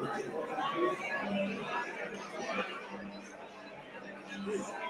Thank you.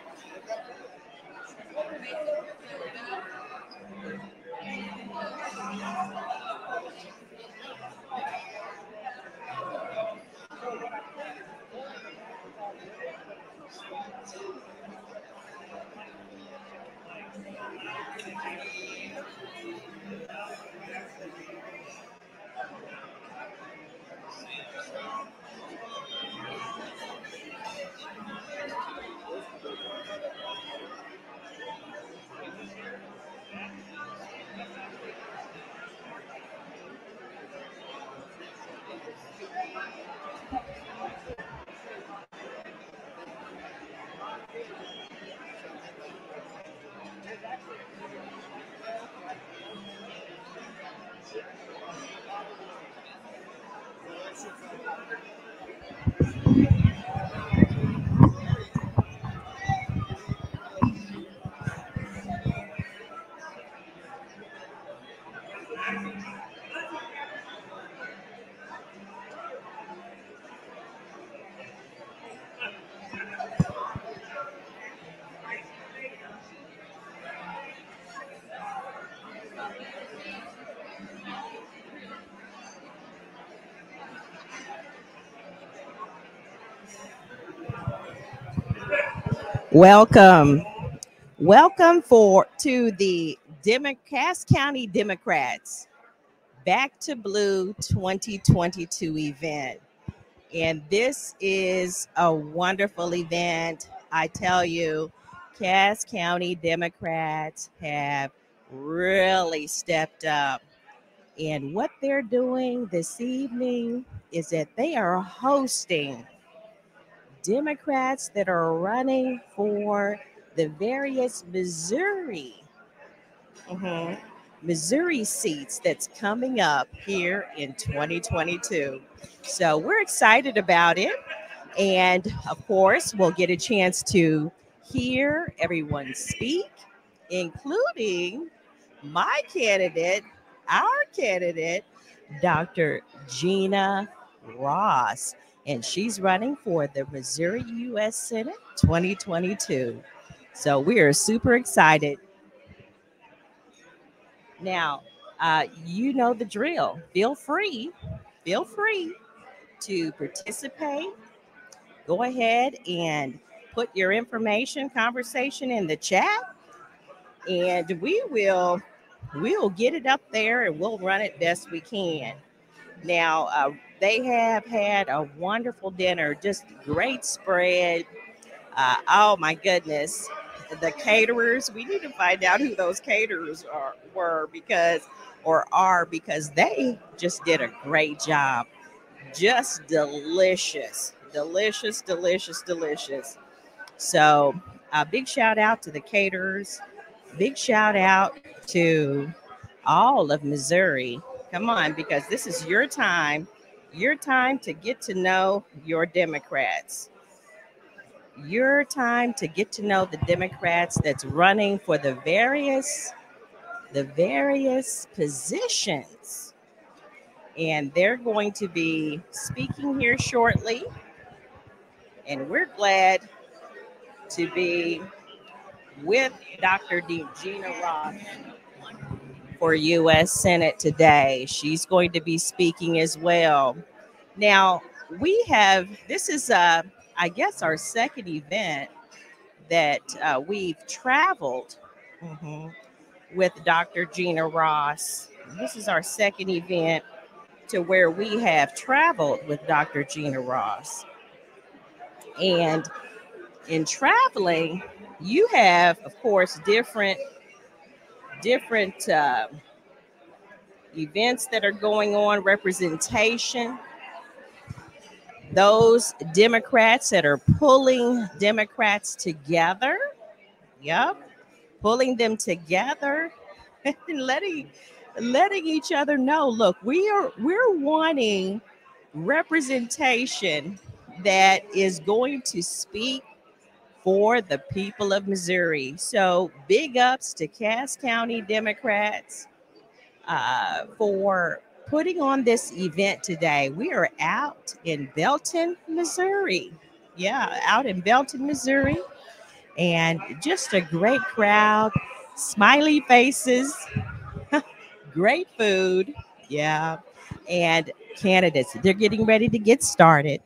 Welcome. Welcome for to the Cass County Democrats Back to Blue 2022 event. And this is a wonderful event. I tell you, Cass County Democrats have really stepped up. And what they're doing this evening is that they are hosting Democrats that are running for the various Missouri, mhm, Missouri seats that's coming up here in 2022. So we're excited about it. And of course, we'll get a chance to hear everyone speak, including my candidate, our candidate, Dr. Gena Ross and she's running for the Missouri U.S. Senate 2022. So we are super excited. Now, uh, you know the drill. Feel free, feel free to participate. Go ahead and put your information, conversation in the chat, and we will we'll get it up there and we'll run it best we can. Now, uh, they have had a wonderful dinner, just great spread. Uh, oh my goodness, the caterers. We need to find out who those caterers are were because or are because they just did a great job. Just delicious, delicious, delicious, delicious. So, a big shout out to the caterers. Big shout out to all of Missouri. Come on, because this is your time your time to get to know your Democrats. Your time to get to know the Democrats that's running for the various the various positions. And they're going to be speaking here shortly. And we're glad to be with Dr. Gena Ross for U.S. Senate today. She's going to be speaking as well. Now, we have this is, uh, I guess, our second event that uh, we've traveled mm-hmm, with Dr. Gena Ross. This is our second event to where we have traveled with Dr. Gena Ross. And in traveling, you have, of course, different different uh, events that are going on, representation. Those Democrats that are pulling Democrats together. Yep. Pulling them together and letting letting each other know look we are we're wanting representation that is going to speak for the people of Missouri. So big ups to Cass County Democrats uh, for putting on this event today. We are out in Belton, Missouri. Yeah, out in Belton, Missouri. And just a great crowd, smiley faces, great food. Yeah. And candidates, they're getting ready to get started.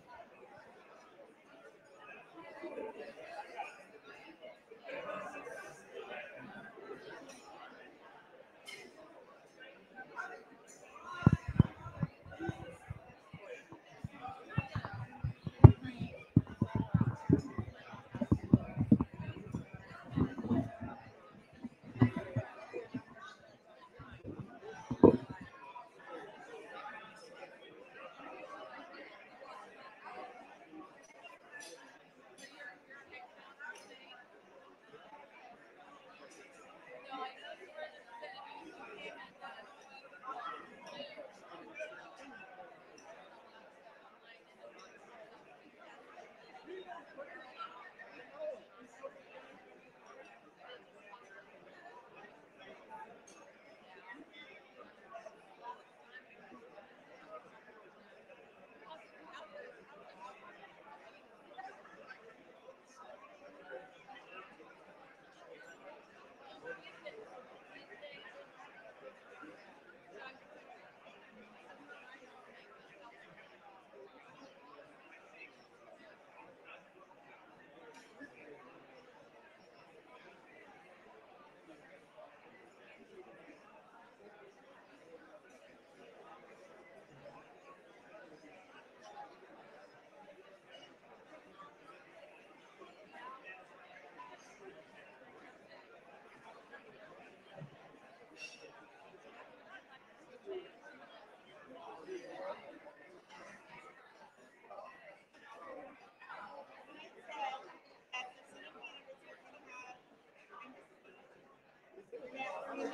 Good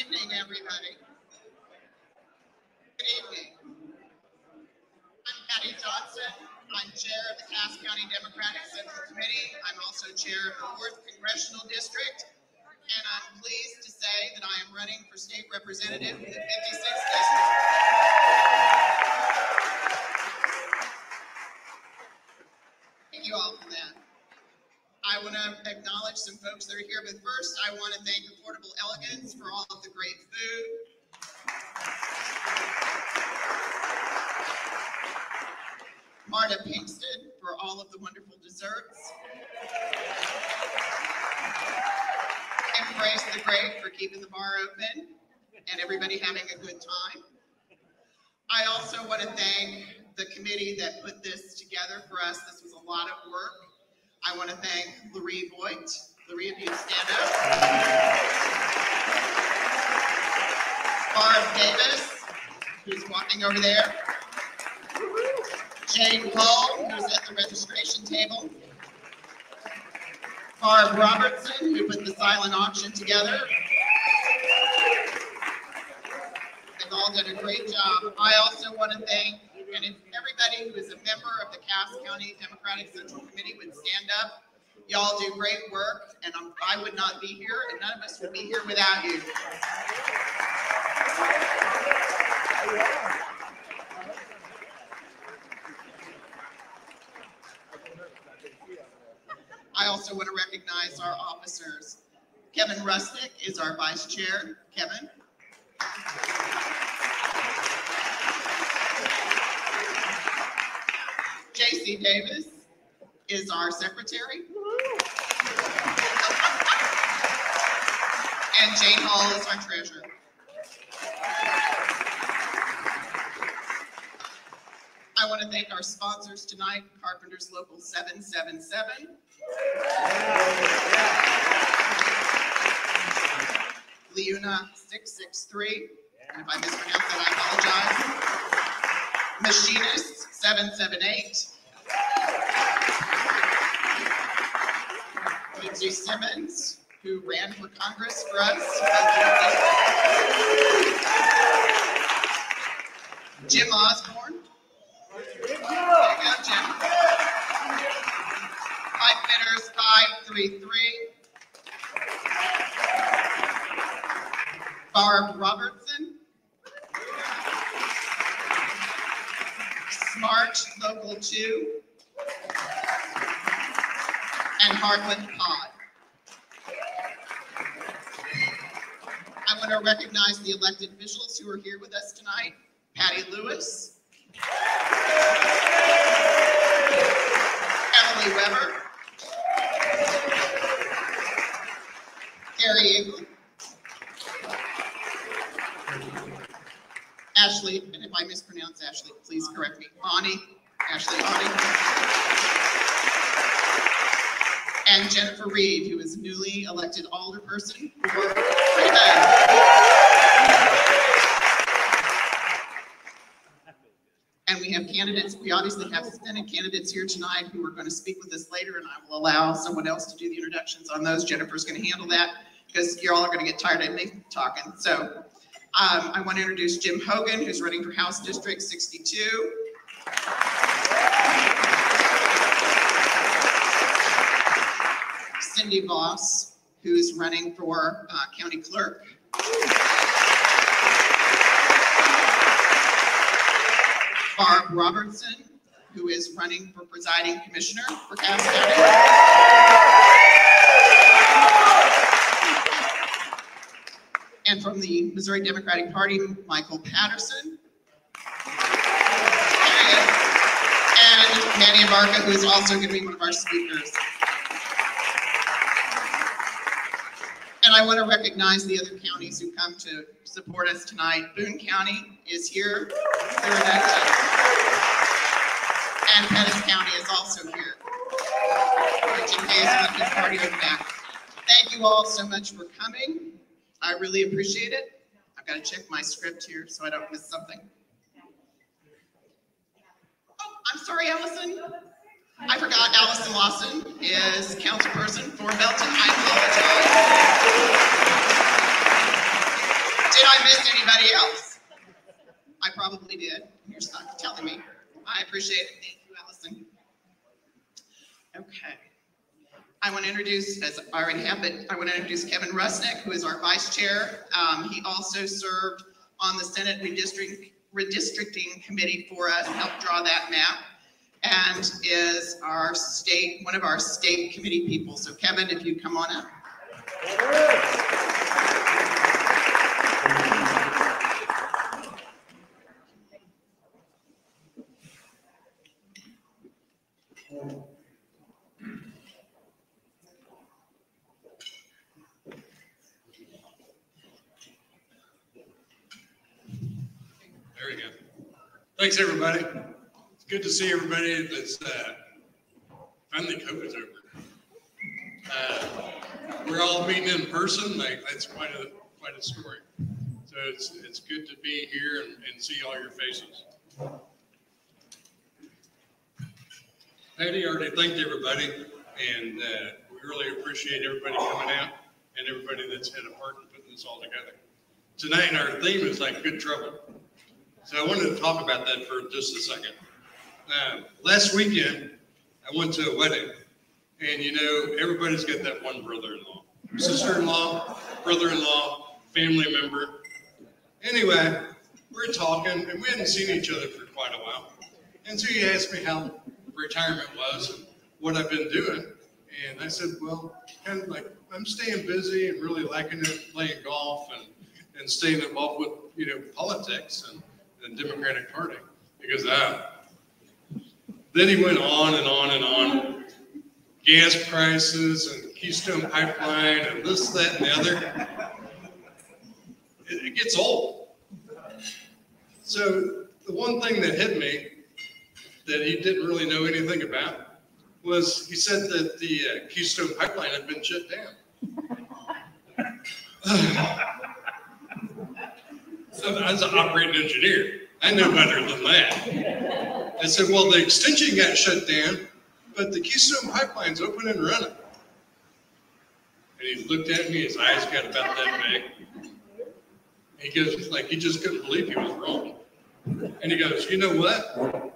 evening, everybody. Good evening. I'm Patty Johnson. I'm Chair of the Cass County Democratic Central Committee. I'm also Chair of the Fourth Congressional District. And I'm pleased to say that I am running for State Representative in the 56th District. Thank you all for that. I want to acknowledge some folks that are here, but first I want to thank Affordable Elegance for all of the great food. Marta Pinkston for all of the wonderful desserts. Embrace the Great for keeping the bar open and everybody having a good time. I also want to thank the committee that put this together for us. This was a lot of work. I want to thank Larry Voigt. Larry, if you stand up. Barb Davis, who's walking over there. Jane Hull, who's at the registration table. Barb Robertson, who put the silent auction together. They've all done a great job. I also want to thank, and if everybody who is a member of the Cass County Democratic Central Committee would stand up. Y'all do great work, and I'm- I would not be here, and none of us would be here without you. I also want to recognize our officers. Kevin Rustick is our vice chair. Kevin? JC Davis is our secretary. And Jane Hall is our treasurer. I want to thank our sponsors tonight, Carpenters Local 777. LiUNA 663, and if I mispronounce that, I apologize. Machinist 778. Lindsay Simmons, who ran for Congress for us. Jim Osborne. There you go, Jim. 533. Barb Robertson. Smart Local 2. And Heartland Pod. I want to recognize the elected officials who are here with us tonight. Patty Lewis. Emily Weber. Gary Engel. Ashley, and if I mispronounce Ashley, please correct me. Ani, Ashley Ani. And Jennifer Reed, who is newly elected alderperson for Freeman. And we have candidates, we obviously have Senate candidates here tonight who are going to speak with us later, and I will allow someone else to do the introductions on those. Jennifer's going to handle that because y'all are all going to get tired of me talking. So um, I want to introduce Jim Hogan, who's running for House District 62. Cindy Voss, who's running for uh, County Clerk. Barb Robertson, who is running for Presiding Commissioner for Cass County. And from the Missouri Democratic Party, Michael Patterson. And Manny Abarca, who is also going to be one of our speakers. And I want to recognize the other counties who come to support us tonight. Boone County is here. And Pettis County is also here. Party back. Thank you all so much for coming. I really appreciate it. I've got to check my script here so I don't miss something. Oh, I'm sorry, Allison. I forgot Allison Lawson is councilperson for Belton. I apologize. Did I miss anybody else? I probably did. You're not telling me. I appreciate it. Okay. I want to introduce, as I already have, but I want to introduce Kevin Rusnick, who is our vice chair. Um, he also served on the Senate redistricting, redistricting committee for us, helped draw that map, and is our state, one of our state committee people. So Kevin, if you come on up. There we go. Thanks, everybody. It's good to see everybody that's, uh, finally COVID's over. Uh, We're all meeting in person, like, that's quite a, quite a story. So it's, it's good to be here and, and see all your faces. Patty already thanked everybody, and, uh, we really appreciate everybody coming out and everybody that's had a part in putting this all together. Tonight, our theme is like good trouble. So I wanted to talk about that for just a second. Uh, last weekend, I went to a wedding, and you know, everybody's got that one brother-in-law, sister-in-law, brother-in-law, family member. Anyway, we're talking, and we hadn't seen each other for quite a while. And so he asked me how retirement was and what I've been doing. And I said, well, kind of like, I'm staying busy and really liking it, playing golf and, and staying involved with, you know, politics and Democratic Party. because ah. Then he went on and on and on. Gas prices and Keystone Pipeline and this, that, and the other. It, it gets old. So the one thing that hit me that he didn't really know anything about was he said that the uh, Keystone Pipeline had been shut down. As an operating engineer, I know better than that. I said, well, the extension got shut down, but the Keystone Pipeline's open and running. And he looked at me, his eyes got about that big. He goes, like, he just couldn't believe he was wrong. And he goes, you know what?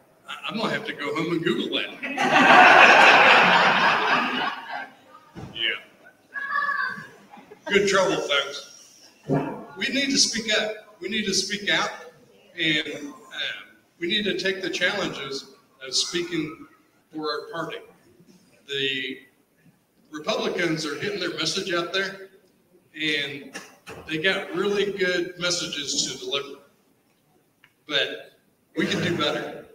I'm gonna have to go home and Google that. Yeah. Good trouble, folks. We need to speak up. We need to speak out, and uh, we need to take the challenges of speaking for our party. The Republicans are getting their message out there, and they got really good messages to deliver. But we can do better.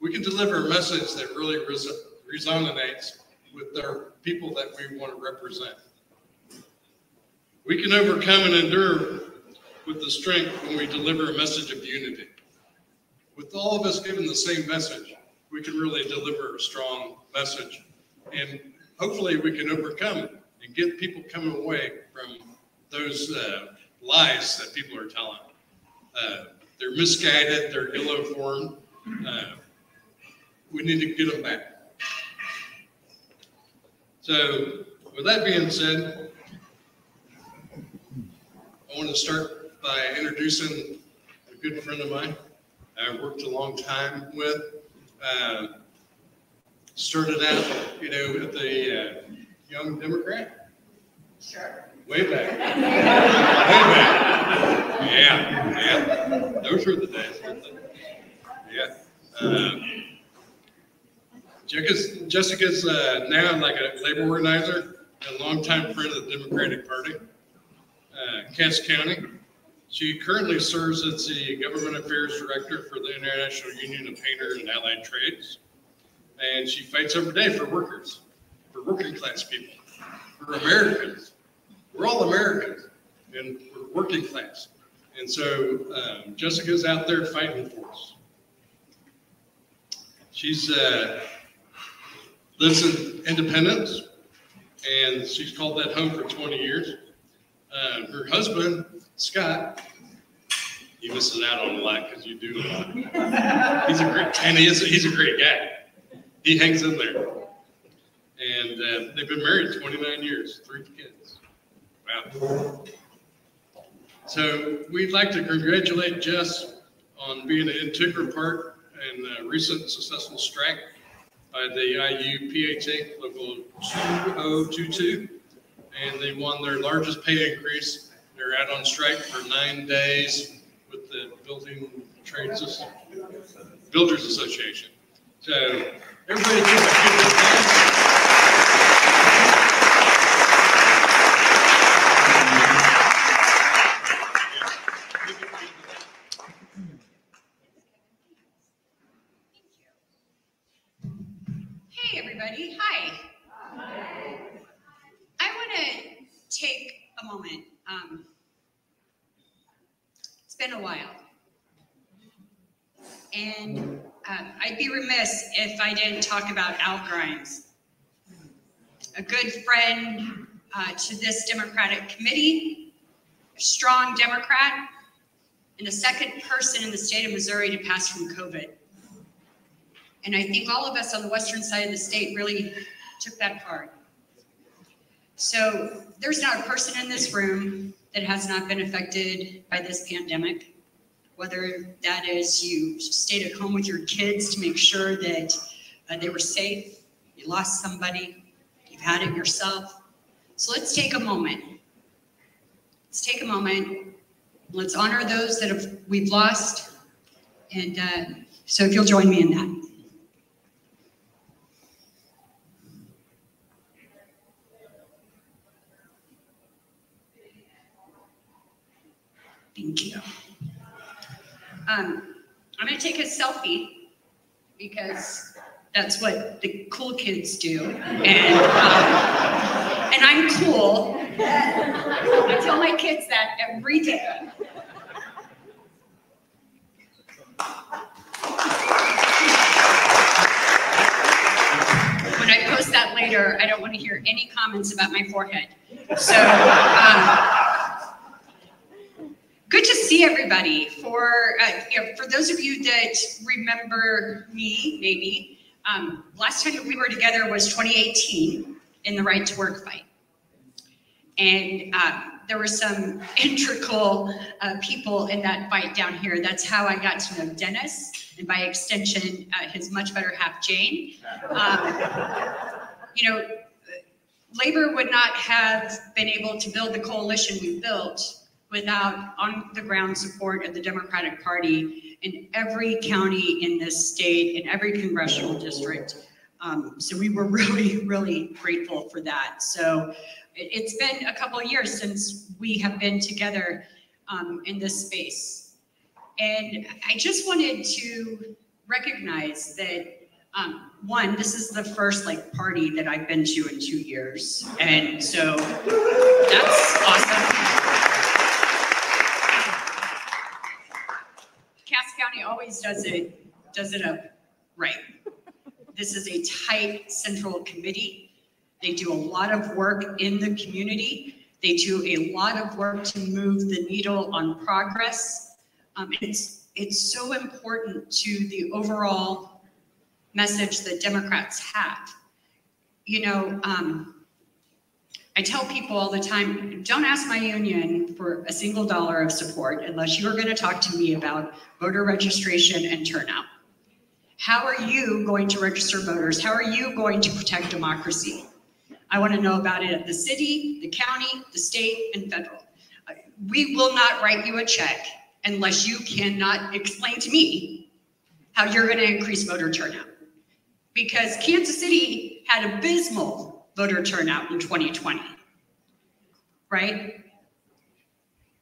We can deliver a message that really res- resonates with our people that we want to represent. We can overcome and endure with the strength when we deliver a message of unity. With all of us giving the same message, we can really deliver a strong message. And hopefully we can overcome it and get people coming away from those uh, lies that people are telling. Uh, they're misguided, they're ill-informed. Uh, we need to get them back. So with that being said, I want to start by introducing a good friend of mine I worked a long time with. Uh, started out, you know, at the uh, Young Democrat. Sure. Way back. Way back. Yeah, yeah. Those were the days. weren't they? Yeah. Uh, Jessica's, Jessica's uh, now like a labor organizer, a longtime friend of the Democratic Party, uh, Cass County. She currently serves as the Government Affairs Director for the International Union of Painter and Allied Trades. And she fights every day for workers, for working class people, for Americans. We're all Americans and we're working class. And so um, Jessica's out there fighting for us. She's uh, lives in Independence, and she's called that home for 20 years. Uh, her husband, Scott, he misses out on a lot because you do a lot. He's a great, and he is, he's a great guy. He hangs in there. And uh, they've been married 29 years, three kids. Wow. So we'd like to congratulate Jess on being an integral part in a recent successful strike by the IUPAT Local 2022. And they won their largest pay increase. They're out on strike for nine days the Building Trades, Builders Association. So everybody give a. Hey, everybody. Hi. I want to take a moment. Um, it's been a while. And um, I'd be remiss if I didn't talk about Al Grimes, a good friend uh, to this Democratic committee, a strong Democrat, and the second person in the state of Missouri to pass from COVID. And I think all of us on the western side of the state really took that hard. So there's not a person in this room that has not been affected by this pandemic. Whether that is you stayed at home with your kids to make sure that uh, they were safe, you lost somebody, you've had it yourself. So let's take a moment. Let's take a moment. Let's honor those that have we've lost. And uh, so if you'll join me in that. Thank you. Um, I'm gonna take a selfie because that's what the cool kids do. And, um, and I'm cool. I tell my kids that every day. When I post that later, I don't want to hear any comments about my forehead. So, um, Good to see everybody. For uh, you know, for those of you that remember me, maybe um, last time that we were together was 2018 in the right to work fight, and uh, there were some integral uh, people in that fight down here. That's how I got to know Dennis, and by extension, uh, his much better half, Jane. Um, you know, Labor would not have been able to build the coalition we built without on-the-ground support of the Democratic Party in every county in this state, in every congressional district. Um, So we were really, really grateful for that. So it- it's been a couple of years since we have been together um, in this space. And I just wanted to recognize that, um, one, this is the first like party that I've been to in two years. And so that's awesome. Cass County always does it, does it up right. This is a tight central committee. They do a lot of work in the community. They do a lot of work to move the needle on progress. Um, it's, it's so important to the overall message that Democrats have. You know, um, I tell people all the time, don't ask my union for a single dollar of support unless you're going to talk to me about voter registration and turnout. How are you going to register voters? How are you going to protect democracy? I want to know about it at the city, the county, the state, and federal. We will not write you a check unless you cannot explain to me how you're going to increase voter turnout. Because Kansas City had abysmal voter turnout in 2020, right?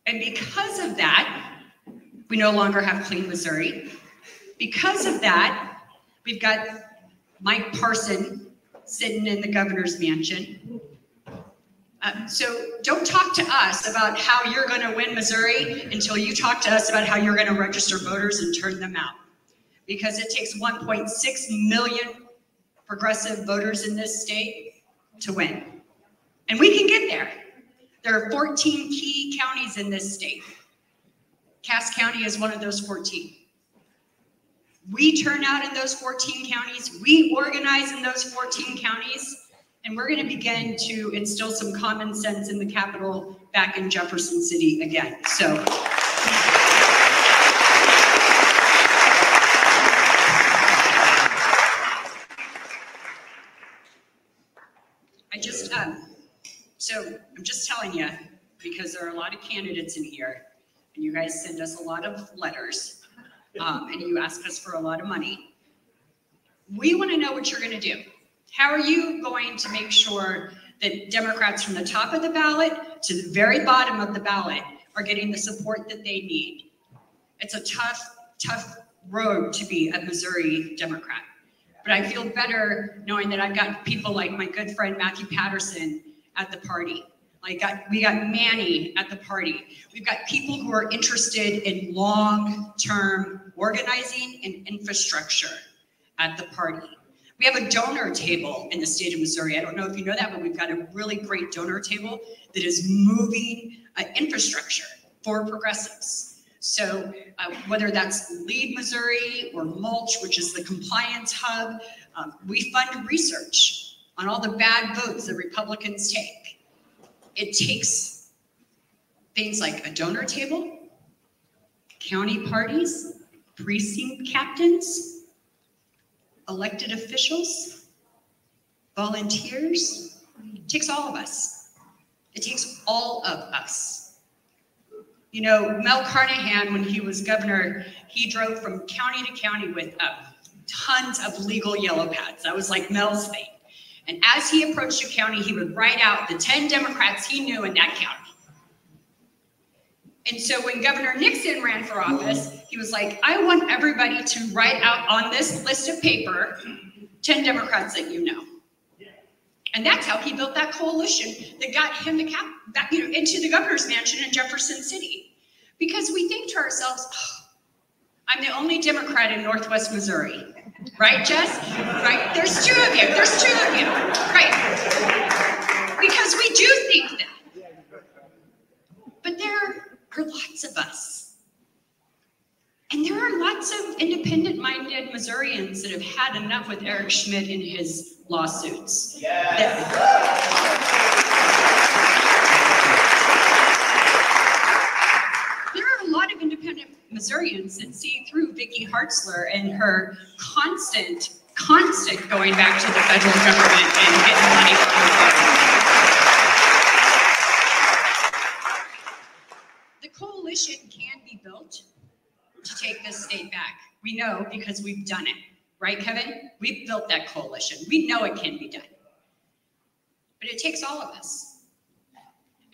And because of that, we no longer have Clean Missouri. Because of that, we've got Mike Parson sitting in the governor's mansion. Uh, so don't talk to us about how you're going to win Missouri until you talk to us about how you're going to register voters and turn them out. Because it takes 1.6 million progressive voters in this state to win. And we can get there. There are 14 key counties in this state. Cass County is one of those 14. We turn out in those 14 counties, we organize in those 14 counties, and we're going to begin to instill some common sense in the capital back in Jefferson City again. So. I just, um, so I'm just telling you, because there are a lot of candidates in here, and you guys send us a lot of letters, um, and you ask us for a lot of money. We want to know what you're going to do. How are you going to make sure that Democrats from the top of the ballot to the very bottom of the ballot are getting the support that they need? It's a tough, tough road to be a Missouri Democrat. But I feel better knowing that I've got people like my good friend Matthew Patterson at the party. Like got, we got Manny at the party. We've got people who are interested in long-term organizing and infrastructure at the party. We have a donor table in the state of Missouri. I don't know if you know that, but we've got a really great donor table that is moving uh, infrastructure for progressives. So uh, whether that's Lead Missouri or Mulch, which is the compliance hub, um, we fund research on all the bad votes that Republicans take. It takes things like a donor table, county parties, precinct captains, elected officials, volunteers. It takes all of us. It takes all of us. You know, Mel Carnahan, when he was governor, he drove from county to county with uh, tons of legal yellow pads. That was like Mel's thing. And as he approached a county, he would write out the 10 Democrats he knew in that county. And so when Governor Nixon ran for office, he was like, I want everybody to write out on this list of paper 10 Democrats that you know. And that's how he built that coalition that got him the cap, you know, into the governor's mansion in Jefferson City. Because we think to ourselves, oh, I'm the only Democrat in Northwest Missouri. Right, Jess? Right? There's two of you. There's two of you. Right. Because we do think that. But there are lots of us. And there are lots of independent minded Missourians that have had enough with Eric Schmitt and his lawsuits. There Missourians that see through Vicki Hartzler and her constant, constant going back to the federal government and getting money from the government. The coalition can be built to take this state back. We know because we've done it, right, Kevin? We've built that coalition. We know it can be done. But it takes all of us.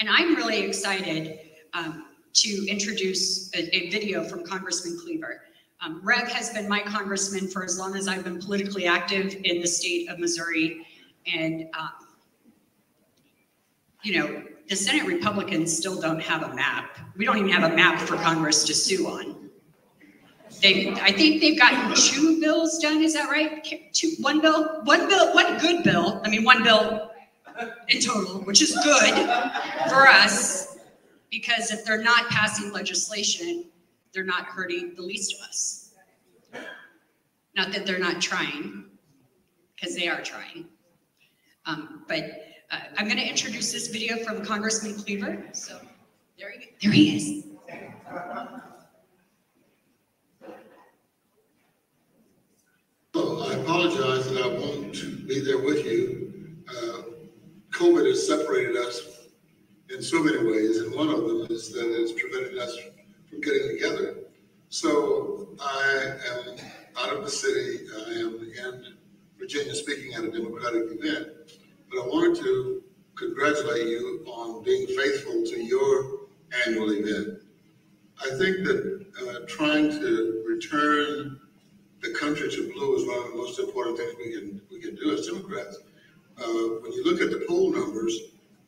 And I'm really excited um, to introduce a, a video from Congressman Cleaver. Um, Rev has been my congressman for as long as I've been politically active in the state of Missouri. And, um, you know, the Senate Republicans still don't have a map. We don't even have a map for Congress to sue on. They, I think they've gotten two bills done, is that right? Two, one bill, one bill, one good bill. I mean, one bill in total, which is good for us. Because if they're not passing legislation, they're not hurting the least of us. Not that they're not trying, because they are trying. Um, but uh, I'm going to introduce this video from Congressman Cleaver. So there he, there he is. I apologize that I won't be there with you. Uh, COVID has separated us in so many ways, and one of them is that it's prevented us from getting together. So I am out of the city. I am in Virginia speaking at a Democratic event. But I wanted to congratulate you on being faithful to your annual event. I think that uh, trying to return the country to blue is one of the most important things we can we can do as Democrats. Uh, when you look at the poll numbers,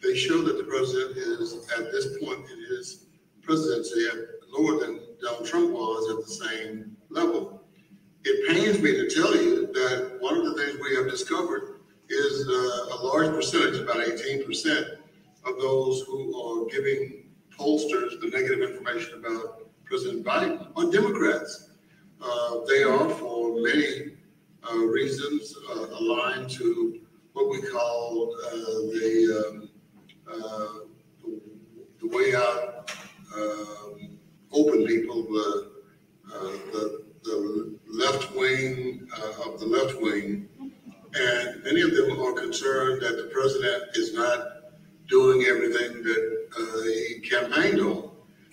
they show that the president is at this point in his presidency lower than Donald Trump was at the same level. It pains me to tell you that one of the things we have discovered is uh, a large percentage, about 18%, of those who are giving pollsters the negative information about President Biden are Democrats. Uh, they are, for many uh, reasons, uh, aligned to what we call uh, the, um, uh, the way out um, open people, the, the, the left wing of the left wing and many of them are concerned that the president is not doing everything that uh, he campaigned on.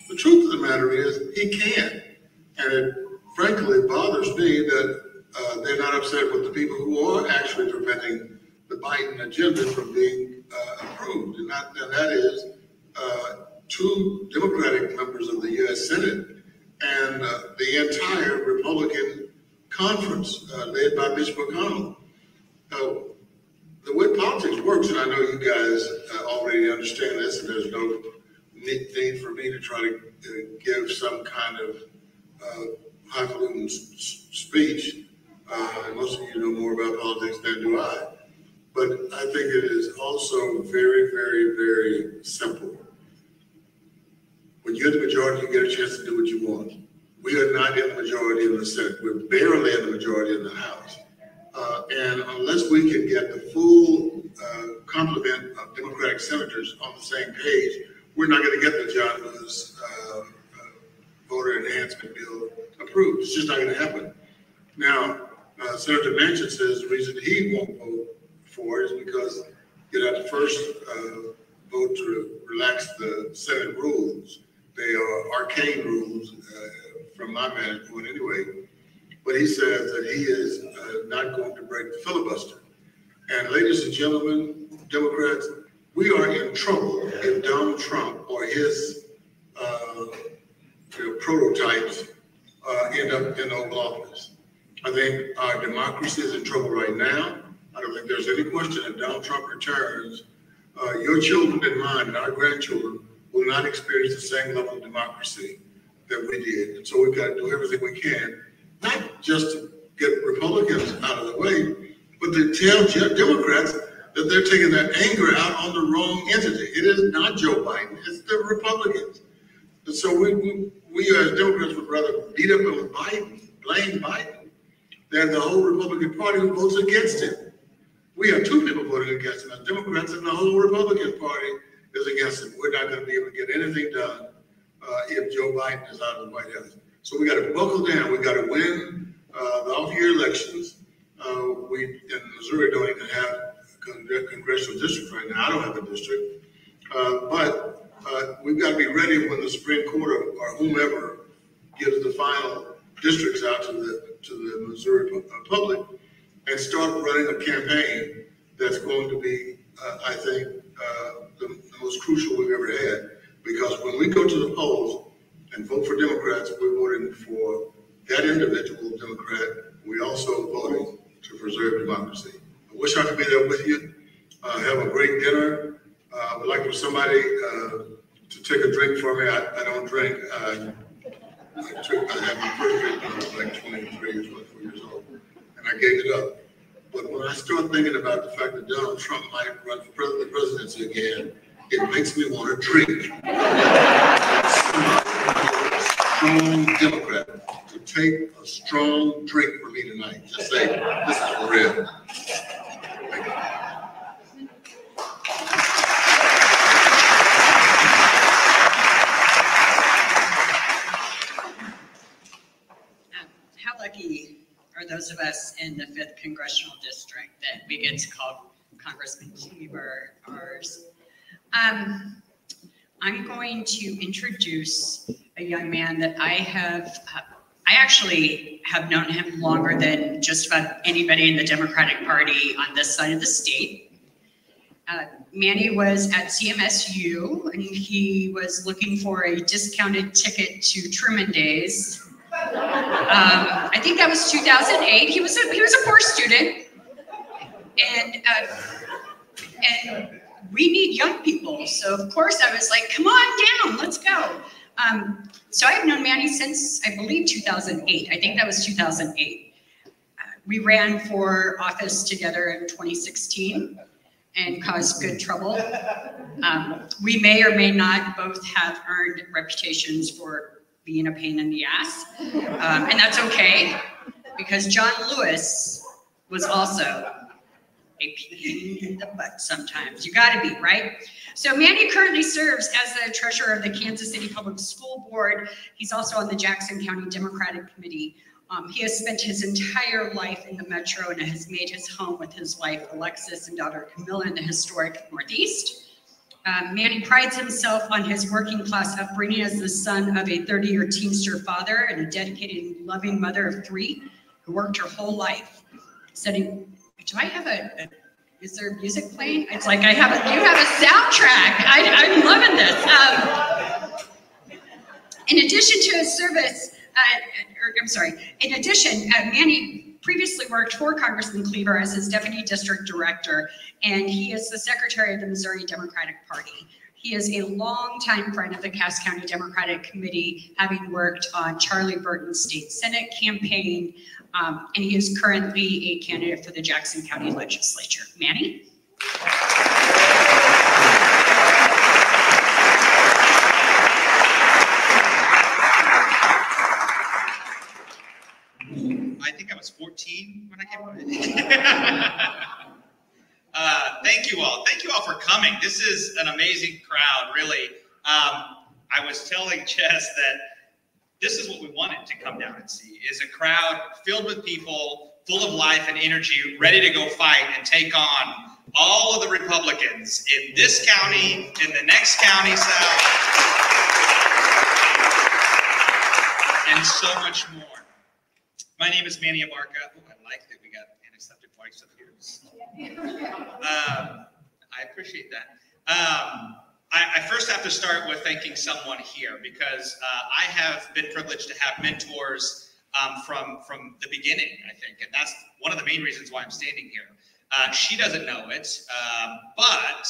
The truth of the matter is, he can. And it frankly bothers me that uh, they're not upset with the people who are actually preventing the Biden agenda from being uh, approved. And that, and that is uh, two Democratic members of the U.S. Senate and uh, the entire Republican conference uh, led by Mitch McConnell uh, the way politics works, and I know you guys uh, already understand this, and there's no need for me to try to uh, give some kind of uh, highfalutin speech. Uh, most of you know more about politics than do I. But I think it is also very, very, very simple. When you're the majority, you get a chance to do what you want. We are not in the majority in the Senate. We're barely in the majority in the House. Uh, and unless we can get the full uh, complement of Democratic senators on the same page, we're not going to get the John Lewis uh, uh, voter enhancement bill approved. It's just not going to happen. Now, uh, Senator Manchin says the reason he won't vote for is because you know the first uh, vote to relax the Senate rules. They are arcane rules from my vantage point anyway but he says that he is uh, not going to break the filibuster. And ladies and gentlemen, Democrats, we are in trouble if Donald Trump or his uh, you know, prototypes uh, end up in Oval Office. I think our democracy is in trouble right now. I don't think there's any question that Donald Trump returns, uh, your children and mine and our grandchildren will not experience the same level of democracy that we did. And so we've got to do everything we can not just to get Republicans out of the way, but to tell Democrats that they're taking their anger out on the wrong entity. It is not Joe Biden, it's the Republicans. And so we, we, we as Democrats would rather beat up on Biden, blame Biden, than the whole Republican Party who votes against him. We have two people voting against him Democrats, and the whole Republican Party is against him. We're not going to be able to get anything done uh, if Joe Biden is out of the White House. So we got to buckle down. We got to win uh, the off-year elections. Uh, we in Missouri don't even have a congressional district right now. I don't have a district, uh, but uh, we've got to be ready when the Supreme Court or, or, whomever gives the final districts out to the, to the Missouri uh, public and start running a campaign that's going to be, uh, I think, uh, the, the most crucial we've ever had. Because when we go to the polls and vote for Democrats, we're voting for that individual Democrat. We also voting to preserve democracy. I wish I could be there with you. Uh, have a great dinner. Uh, I would like for somebody, uh, to take a drink for me. I, I don't drink. Uh, I took, I had my first drink when I was like twenty-three or twenty-four years old, and I gave it up. But when I start thinking about the fact that Donald Trump might run for the presidency again, it makes me want to drink. Strong Democrat to take a strong drink for me tonight. Just say, this is for real. Thank you. Um, How lucky are those of us in the fifth congressional district that we get to call Congressman Cleaver ours? Um, I'm going to introduce a young man that I have, uh, I actually have known him longer than just about anybody in the Democratic Party on this side of the state. Uh, Manny was at CMSU and he was looking for a discounted ticket to Truman Days. Um, I think that was 2008. He was a, he was a poor student, and uh, and we need young people. So of course I was like, come on down, let's go. Um, so I've known Manny since I believe 2008. I think that was 2008. Uh, we ran for office together in 2016 and caused good trouble. Um, we may or may not both have earned reputations for being a pain in the ass. Um, and that's okay because John Lewis was also a pain in the butt sometimes. You got to be, right? So Manny currently serves as the treasurer of the Kansas City Public School Board. He's also on the Jackson County Democratic Committee. Um, he has spent his entire life in the metro and has made his home with his wife Alexis and daughter Camilla in the historic Northeast. Um, Manny prides himself on his working class upbringing as the son of a 30 year Teamster father and a dedicated and loving mother of three who worked her whole life setting. Do I have a, a is there music playing? It's like I have a, you have a soundtrack. I, I'm loving this. Um, in addition to his service, uh, or, I'm sorry, in addition, uh, Manny previously worked for Congressman Cleaver as his deputy district director, and he is the secretary of the Missouri Democratic Party. He is a longtime friend of the Cass County Democratic Committee, having worked on Charlie Burton's state senate campaign, um, and he is currently a candidate for the Jackson County Legislature. Manny? I think I was 14 when I came. uh, thank you all. Thank you all for coming. This is an amazing crowd, really. Um, I was telling Jess that this is what we wanted to come down and see: is a crowd filled with people, full of life and energy, ready to go fight and take on all of the Republicans in this county, in the next county south, and so much more. My name is Manny Abarca. Oh, I like that we got antiseptic wipes up here. Um, I appreciate that. Um, I, I first have to start with thanking someone here because uh, I have been privileged to have mentors um, from from the beginning. I think, and that's one of the main reasons why I'm standing here. Uh, she doesn't know it, um, but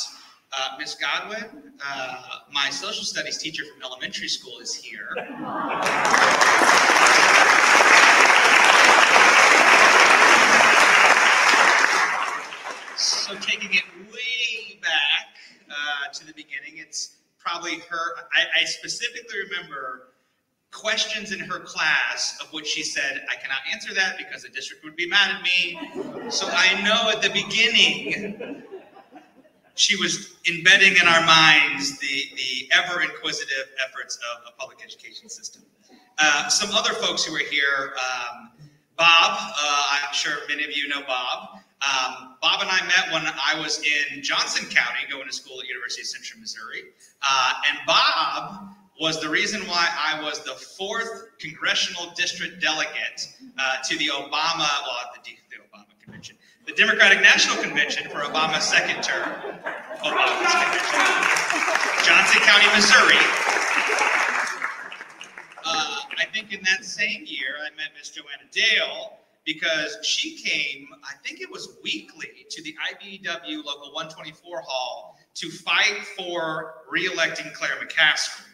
uh, Miss Godwin, uh, my social studies teacher from elementary school, is here. So taking it way back uh, to the beginning, it's probably her. I, I specifically remember questions in her class of which she said, "I cannot answer that because the district would be mad at me." So I know at the beginning she was embedding in our minds the the ever inquisitive efforts of a public education system. Uh, some other folks who are here. Um, Bob, uh, I'm sure many of you know Bob. Um, Bob and I met when I was in Johnson County going to school at University of Central Missouri. Uh, and Bob was the reason why I was the fourth congressional district delegate uh, to the Obama, well, the, the Obama convention, the Democratic National Convention for Obama's second term. Obama's convention. Johnson County, Missouri. Uh, I think in that same year, I met Miss Joanna Dale because she came, I think it was weekly, to the IBEW Local 124 Hall to fight for reelecting Claire McCaskill.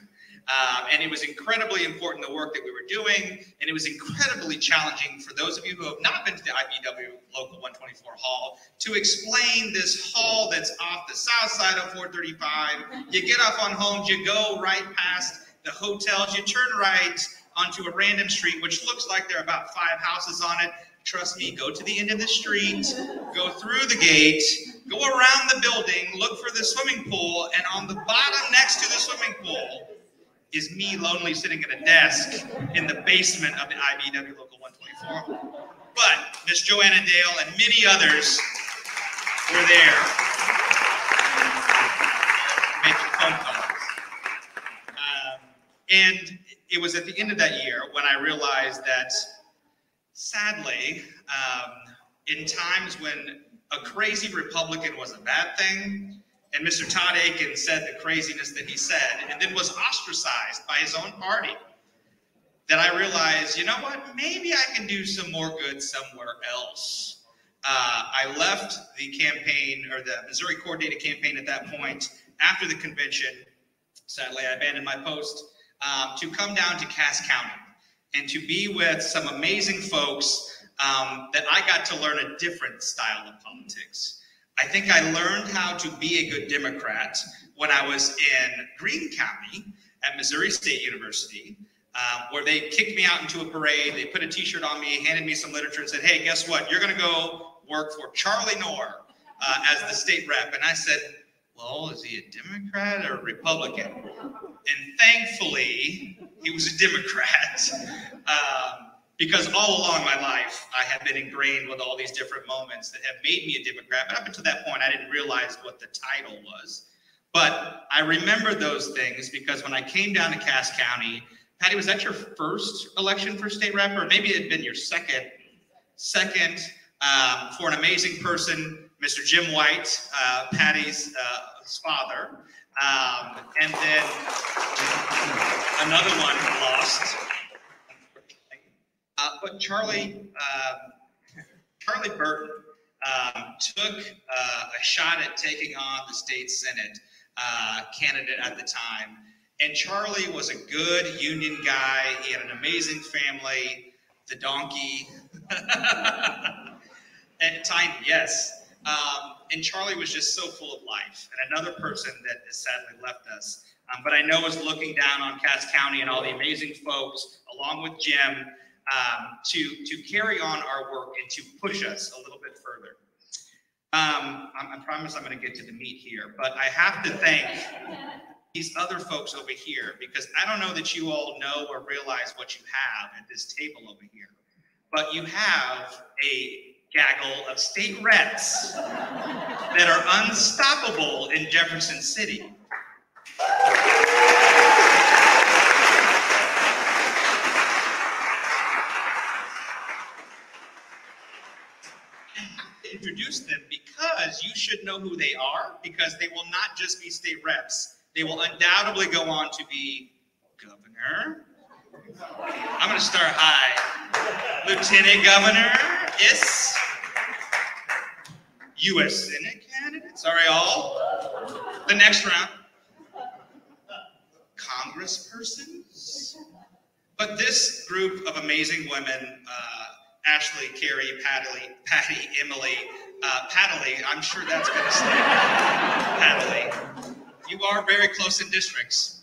Um, and it was incredibly important the work that we were doing, and it was incredibly challenging for those of you who have not been to the IBEW Local 124 Hall to explain this hall that's off the south side of 435. You get off on Holmes, you go right past the hotels, you turn right onto a random street, which looks like there are about five houses on it. Trust me, go to the end of the street, go through the gate, go around the building, look for the swimming pool, and on the bottom next to the swimming pool is me lonely sitting at a desk in the basement of the IBEW Local 124. But Miss Joanna Dale and many others were there making phone calls. Um, and it was at the end of that year when I realized that sadly, um, in times when a crazy Republican was a bad thing, and Mr. Todd Akin said the craziness that he said, and then was ostracized by his own party, that I realized, you know what, maybe I can do some more good somewhere else. Uh, I left the campaign or the Missouri coordinated campaign at that point after the convention. Sadly, I abandoned my post um, to come down to Cass County and to be with some amazing folks um, that I got to learn a different style of politics. I think I learned how to be a good Democrat when I was in Greene County at Missouri State University, um, where they kicked me out into a parade. They put a T-shirt on me, handed me some literature, and said, "Hey, guess what? You're going to go work for Charlie Norr uh, as the state rep." And I said, "Well, is he a Democrat or a Republican?" And thankfully, he was a Democrat. Um, because all along my life, I have been ingrained with all these different moments that have made me a Democrat. But up until that point, I didn't realize what the title was. But I remember those things because when I came down to Cass County, Patty, was that your first election for state rep, or maybe it had been your second? Second, um, for an amazing person, Mr. Jim White, uh, Patty's uh, father, um, and then another one lost. Uh, but Charlie, um, Charlie Burton um, took uh, a shot at taking on the state senate uh, candidate at the time. And Charlie was a good union guy. He had an amazing family, the donkey, and Tiny, yes. Um, and Charlie was just so full of life. And another person that has sadly left us, um, but I know is looking down on Cass County and all the amazing folks, along with Jim, um, to, to carry on our work and to push us a little bit further. Um, I, I promise I'm going to get to the meat here, but I have to thank these other folks over here because I don't know that you all know or realize what you have at this table over here, but you have a gaggle of state reps that are unstoppable in Jefferson City. introduce them because you should know who they are because they will not just be state reps. They will undoubtedly go on to be governor. I'm going to start high. Lieutenant governor, yes. U.S. Senate candidate, sorry all. The next round, congresspersons. But this group of amazing women, uh, Ashley, Carrie, Patty, Patty, Emily, uh, Paddley, I'm sure that's going to stay. Paddley. You are very close in districts.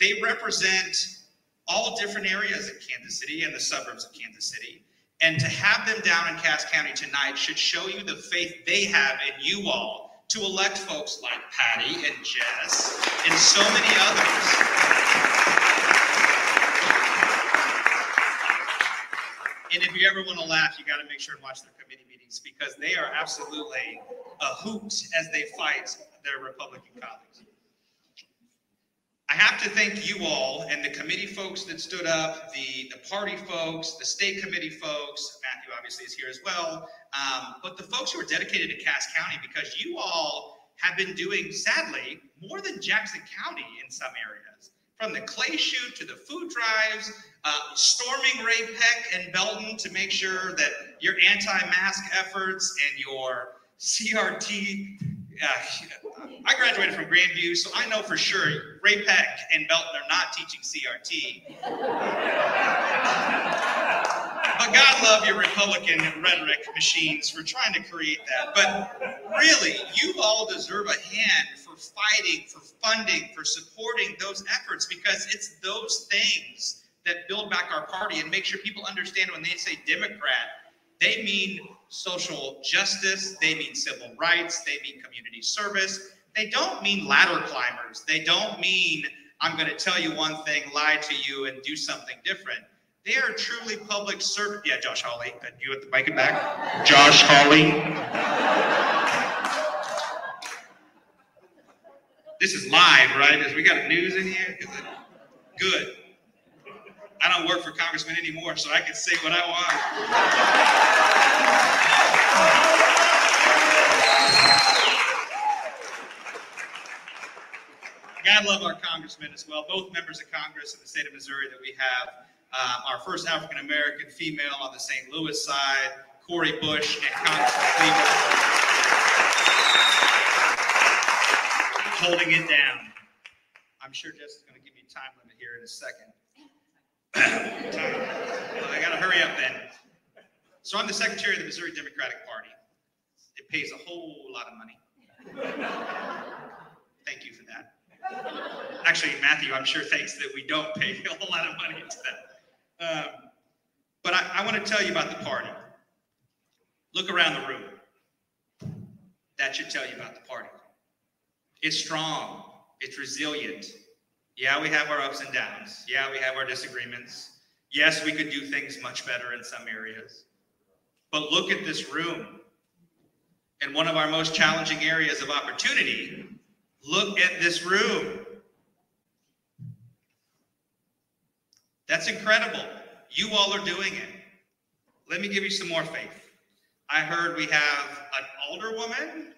They represent all different areas of Kansas City and the suburbs of Kansas City. And to have them down in Cass County tonight should show you the faith they have in you all to elect folks like Patty and Jess and so many others. And if you ever want to laugh, you got to make sure and watch their committee meetings because they are absolutely a hoot as they fight their Republican colleagues. I have to thank you all and the committee folks that stood up, the, the party folks, the state committee folks. Matthew obviously is here as well. Um, but the folks who are dedicated to Cass County because you all have been doing, sadly, more than Jackson County in some areas. From the clay shoot to the food drives, uh, storming Ray-Pec and Belton to make sure that your anti-mask efforts and your CRT. Uh, I graduated from Grandview, so I know for sure Ray-Pec and Belton are not teaching CRT. but God love your Republican rhetoric machines for trying to create that. But really, you all deserve a hand for fighting, for funding, for supporting those efforts because it's those things that build back our party and make sure people understand when they say Democrat, they mean social justice, they mean civil rights, they mean community service. They don't mean ladder climbers. They don't mean I'm going to tell you one thing, lie to you, and do something different. They are truly public servant. Yeah, Josh Hawley, uh, you at the mic and back. Josh Hawley. This is live, right? Is we got news in here? Good? I don't work for congressman anymore, so I can say what I want. God love our congressmen as well, both members of Congress in the state of Missouri that we have. Um, our first African American female on the St. Louis side, Cori Bush and Congressman holding it down. I'm sure Jess is going to give me a time limit here in a second. well, I got to hurry up then. So I'm the secretary of the Missouri Democratic Party. It pays a whole lot of money. Thank you for that. Actually, Matthew, I'm sure thinks that we don't pay a whole lot of money to that. Um, but I, I want to tell you about the party. Look around the room. That should tell you about the party. It's strong. It's resilient. Yeah, we have our ups and downs. Yeah, we have our disagreements. Yes, we could do things much better in some areas. But look at this room. In one of our most challenging areas of opportunity, look at this room. That's incredible. You all are doing it. Let me give you some more faith. I heard we have an older woman.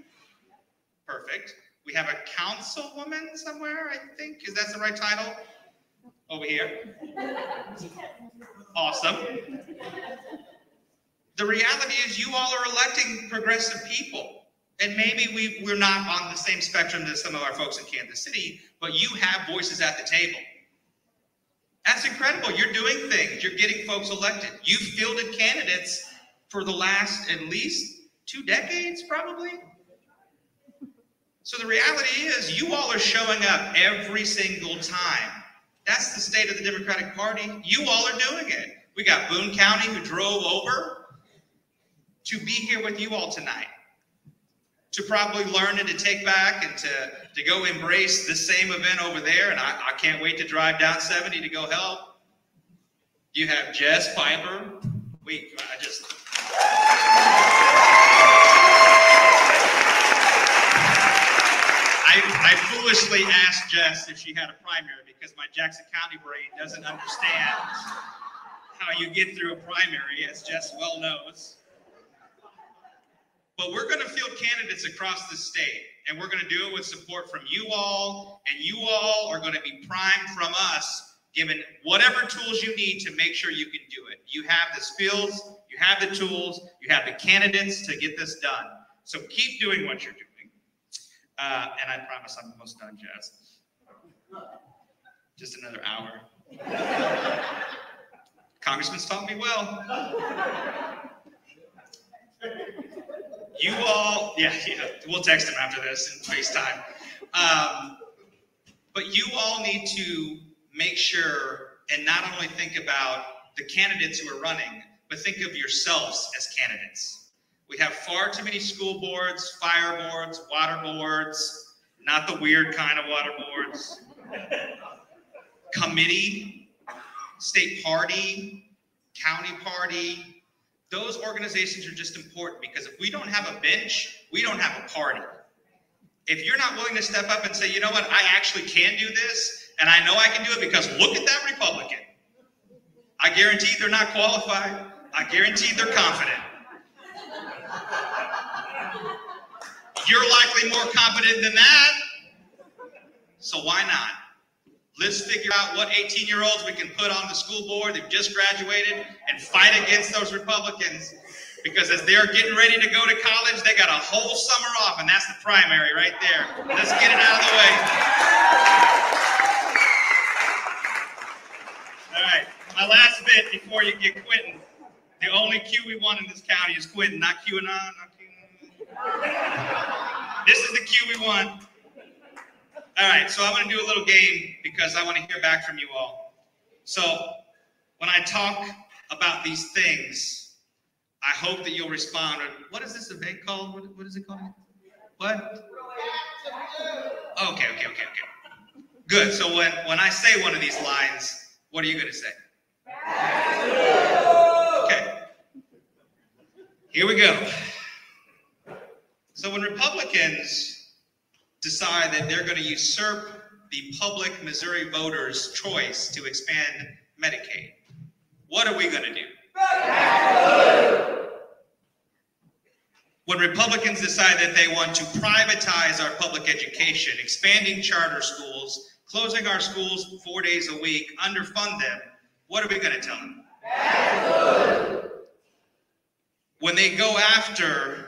Perfect. We have a councilwoman somewhere, I think. Is that the right title? Over here. Awesome. The reality is, you all are electing progressive people. And maybe we, we're not on the same spectrum as some of our folks in Kansas City, but you have voices at the table. That's incredible. You're doing things, you're getting folks elected. You've fielded candidates for the last at least two decades, probably. So the reality is, you all are showing up every single time. That's the state of the Democratic Party. You all are doing it. We got Boone County who drove over to be here with you all tonight, to probably learn and to take back and to, to go embrace this same event over there. And I, I can't wait to drive down 70 to go help. You have Jess Piper. Wait, I just. I, I foolishly asked Jess if she had a primary because my Jackson County brain doesn't understand how you get through a primary, as Jess well knows. But we're going to field candidates across the state, and we're going to do it with support from you all, and you all are going to be primed from us, given whatever tools you need to make sure you can do it. You have the skills, you have the tools, you have the candidates to get this done. So keep doing what you're doing. Uh, and I promise I'm almost done, Jess. Just another hour. Congressman's taught me well. You all, yeah, yeah, we'll text him after this and FaceTime. Um, but you all need to make sure and not only think about the candidates who are running, but think of yourselves as candidates. We have far too many school boards, fire boards, water boards, not the weird kind of water boards, committee, state party, county party. Those organizations are just important because if we don't have a bench, we don't have a party. If you're not willing to step up and say, you know what, I actually can do this, and I know I can do it because look at that Republican. I guarantee they're not qualified. I guarantee they're confident. You're likely more competent than that. So why not? Let's figure out what 18 year olds we can put on the school board. They've just graduated and fight against those Republicans because as they're getting ready to go to college, they got a whole summer off, and that's the primary right there. Let's get it out of the way. All right, my last bit before you get quitting. The only Q we want in this county is quitting, not QAnon, not QAnon. This is the Q we want. All right, so I'm going to do a little game because I want to hear back from you all. So, when I talk about these things, I hope that you'll respond. What is this event called? What, what is it called? What? Okay, okay, okay, okay. Good. So when when I say one of these lines, what are you going to say? Okay. Here we go. So when Republicans decide that they're going to usurp the public Missouri voters' choice to expand Medicaid, what are we going to do? When Republicans decide that they want to privatize our public education, expanding charter schools, closing our schools four days a week, underfund them, what are we going to tell them? When they go after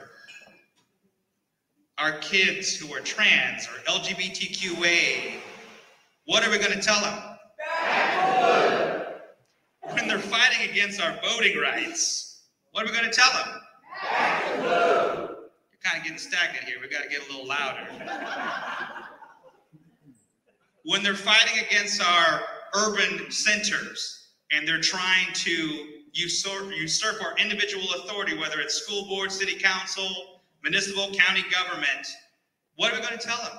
our kids who are trans or LGBTQA, what are we going to tell them? When they're fighting against our voting rights, what are we going to tell them? You're kind of getting stagnant here. We've got to get a little louder. when they're fighting against our urban centers and they're trying to usurp, usurp our individual authority, whether it's school board, city council, municipal, county government, what are we going to tell them?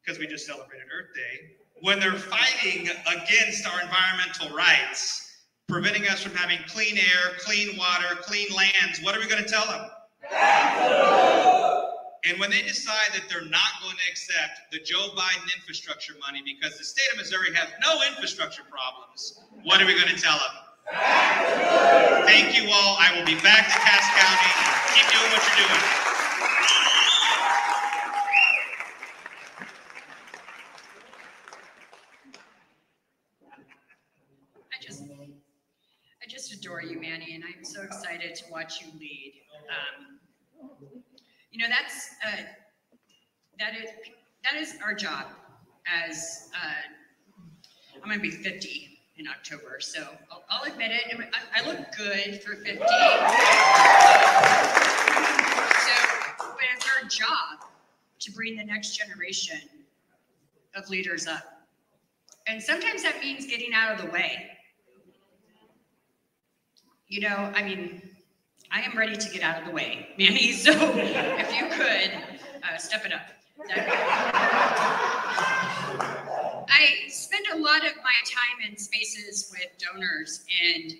Because we just celebrated Earth Day. When they're fighting against our environmental rights, preventing us from having clean air, clean water, clean lands, what are we going to tell them? And when they decide that they're not going to accept the Joe Biden infrastructure money because the state of Missouri has no infrastructure problems, what are we going to tell them? Thank you all. I will be back to Cass County. Keep doing what you're doing. I just, I just adore you, Manny, and I'm so excited to watch you lead. Um, you know, that's uh, that is that is our job. As uh, I'm going to be 50 in October, so I'll, I'll admit it. I, I look good for 50. So, but it's our job to bring the next generation of leaders up. And sometimes that means getting out of the way. You know, I mean, I am ready to get out of the way, Manny. So if you could uh, step it up. I spend a lot of my time in spaces with donors, and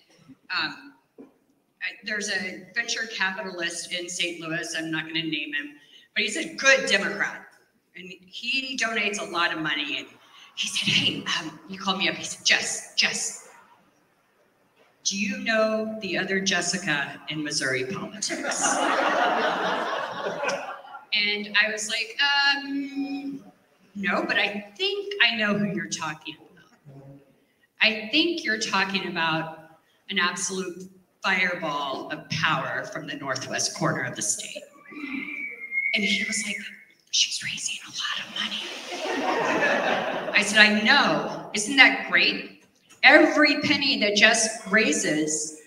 um, I, there's a venture capitalist in St. Louis. I'm not going to name him, but he's a good Democrat, and he donates a lot of money. And he said, "Hey, um, he called me up. He said, Jess, Jess, do you know the other Jessica in Missouri politics? and I was like, um, no, but I think I know who you're talking about. I think you're talking about an absolute fireball of power from the northwest corner of the state. And he was like, she's raising a lot of money. I said, I know. Isn't that great? Every penny that Jess raises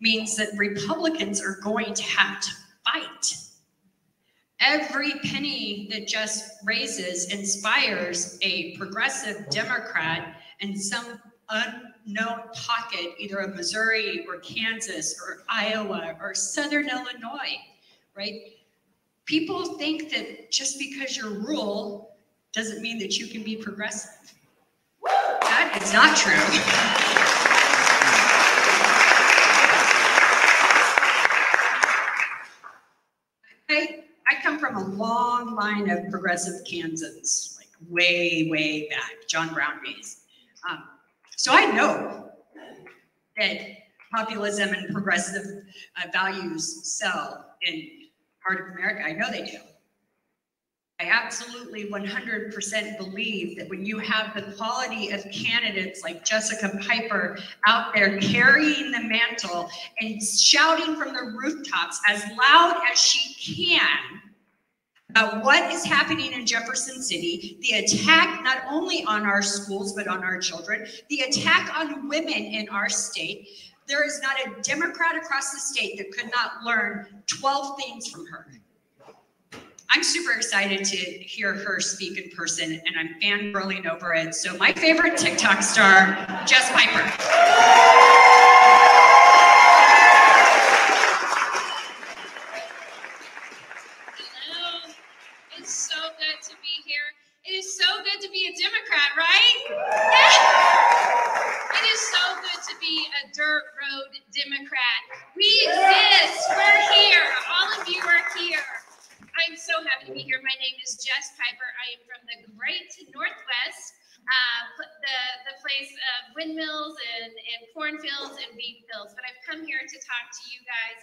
means that Republicans are going to have to fight. Every penny that Jess raises inspires a progressive Democrat in some unknown pocket, either of Missouri or Kansas or Iowa or Southern Illinois, right? People think that just because you're rural doesn't mean that you can be progressive. That is not true. I, I come from a long line of progressive Kansans, like way, way back, John Brown days. Um, so I know that populism and progressive uh, values sell in part of America. I know they do. I absolutely 100% believe that when you have the quality of candidates like Jessica Piper out there carrying the mantle and shouting from the rooftops as loud as she can what is happening in Jefferson City, the attack not only on our schools, but on our children, the attack on women in our state, there is not a Democrat across the state that could not learn 12 things from her. I'm super excited to hear her speak in person, and I'm fangirling over it. So, my favorite TikTok star, Jess Piper. Exist. We're here. All of you are here. I'm so happy to be here. My name is Jess Piper. I am from the great Northwest, uh, the, the place of windmills and, and cornfields and bean fields. But I've come here to talk to you guys,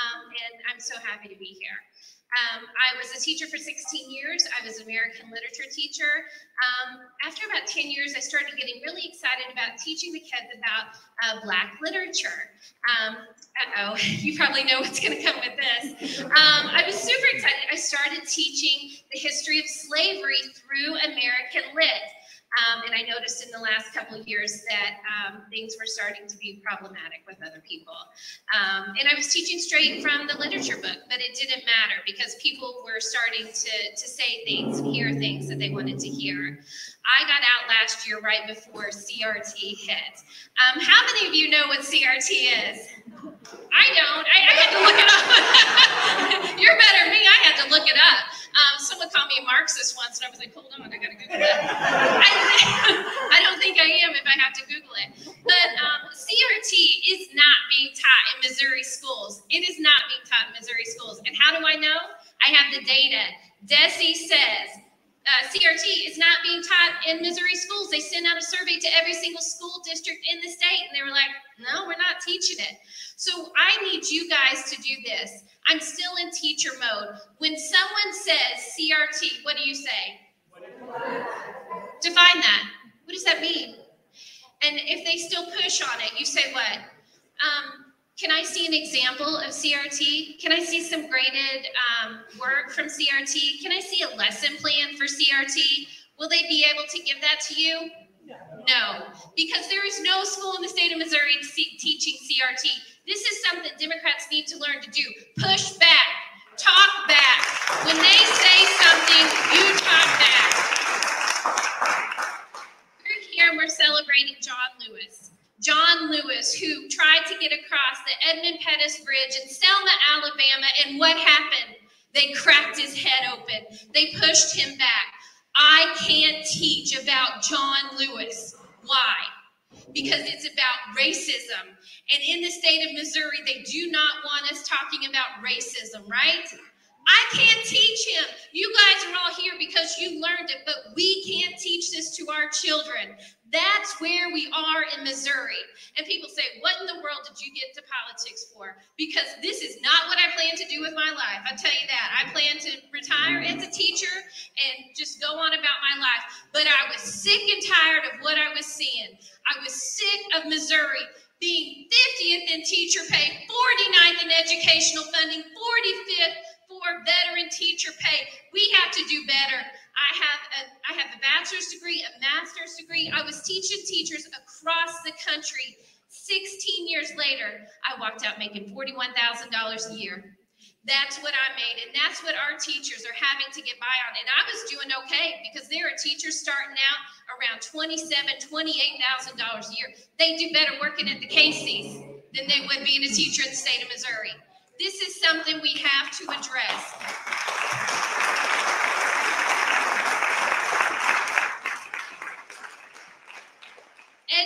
um, and I'm so happy to be here. Um, I was a teacher for 16 years. I was an American literature teacher. Um, after about 10 years, I started getting really excited about teaching the kids about uh, Black literature. Um, uh-oh, you probably know what's going to come with this. Um, I was super excited. I started teaching the history of slavery through American Lit. Um, and I noticed in the last couple of years that um, things were starting to be problematic with other people. Um, and I was teaching straight from the literature book, but it didn't matter because people were starting to, to say things and hear things that they wanted to hear. I got out last year right before CRT hit. Um, how many of you know what CRT is? I don't. I, I had to look it up. You're better than me. I had to look it up. Um, someone called me a Marxist once, and I was like, hold on, I gotta Google it. I, I don't think I am if I have to Google it. But um, CRT is not being taught in Missouri schools. It is not being taught in Missouri schools. And how do I know? I have the data. DESE says uh, CRT is not being taught in Missouri schools. They sent out a survey to every single school district in the state, and they were like, no, we're not teaching it. So I need you guys to do this. I'm still in teacher mode. When someone says CRT, what do you say? Define that. What does that mean? And if they still push on it, you say what? Um, can I see an example of CRT? Can I see some graded um, work from CRT? Can I see a lesson plan for CRT? Will they be able to give that to you? No, because there is no school in the state of Missouri teaching CRT. This is something Democrats need to learn to do. Push back, talk back. When they say something, you talk back. We're here and we're celebrating John Lewis. John Lewis, who tried to get across the Edmund Pettus Bridge in Selma, Alabama, and what happened? They cracked his head open. They pushed him back. I can't teach about John Lewis. Why? Because it's about racism. And in the state of Missouri, they do not want us talking about racism, right? I can't teach him. You guys are all here because you learned it, but we can't teach this to our children. That's where we are in Missouri. And people say, What in the world did you get to politics for? Because this is not what I plan to do with my life. I tell you that. I plan to retire as a teacher and just go on about my life. But I was sick and tired of what I was seeing. I was sick of Missouri being 50th in teacher pay, 49th in educational funding, 45th veteran teacher pay. We have to do better. I have a I have a bachelor's degree, a master's degree. I was teaching teachers across the country. 16 years later, I walked out making $41,000 a year. That's what I made, and that's what our teachers are having to get by on. And I was doing okay because there are teachers starting out around $27,000, $28,000 a year. They do better working at the Casey's than they would being a teacher in the state of Missouri. This is something we have to address.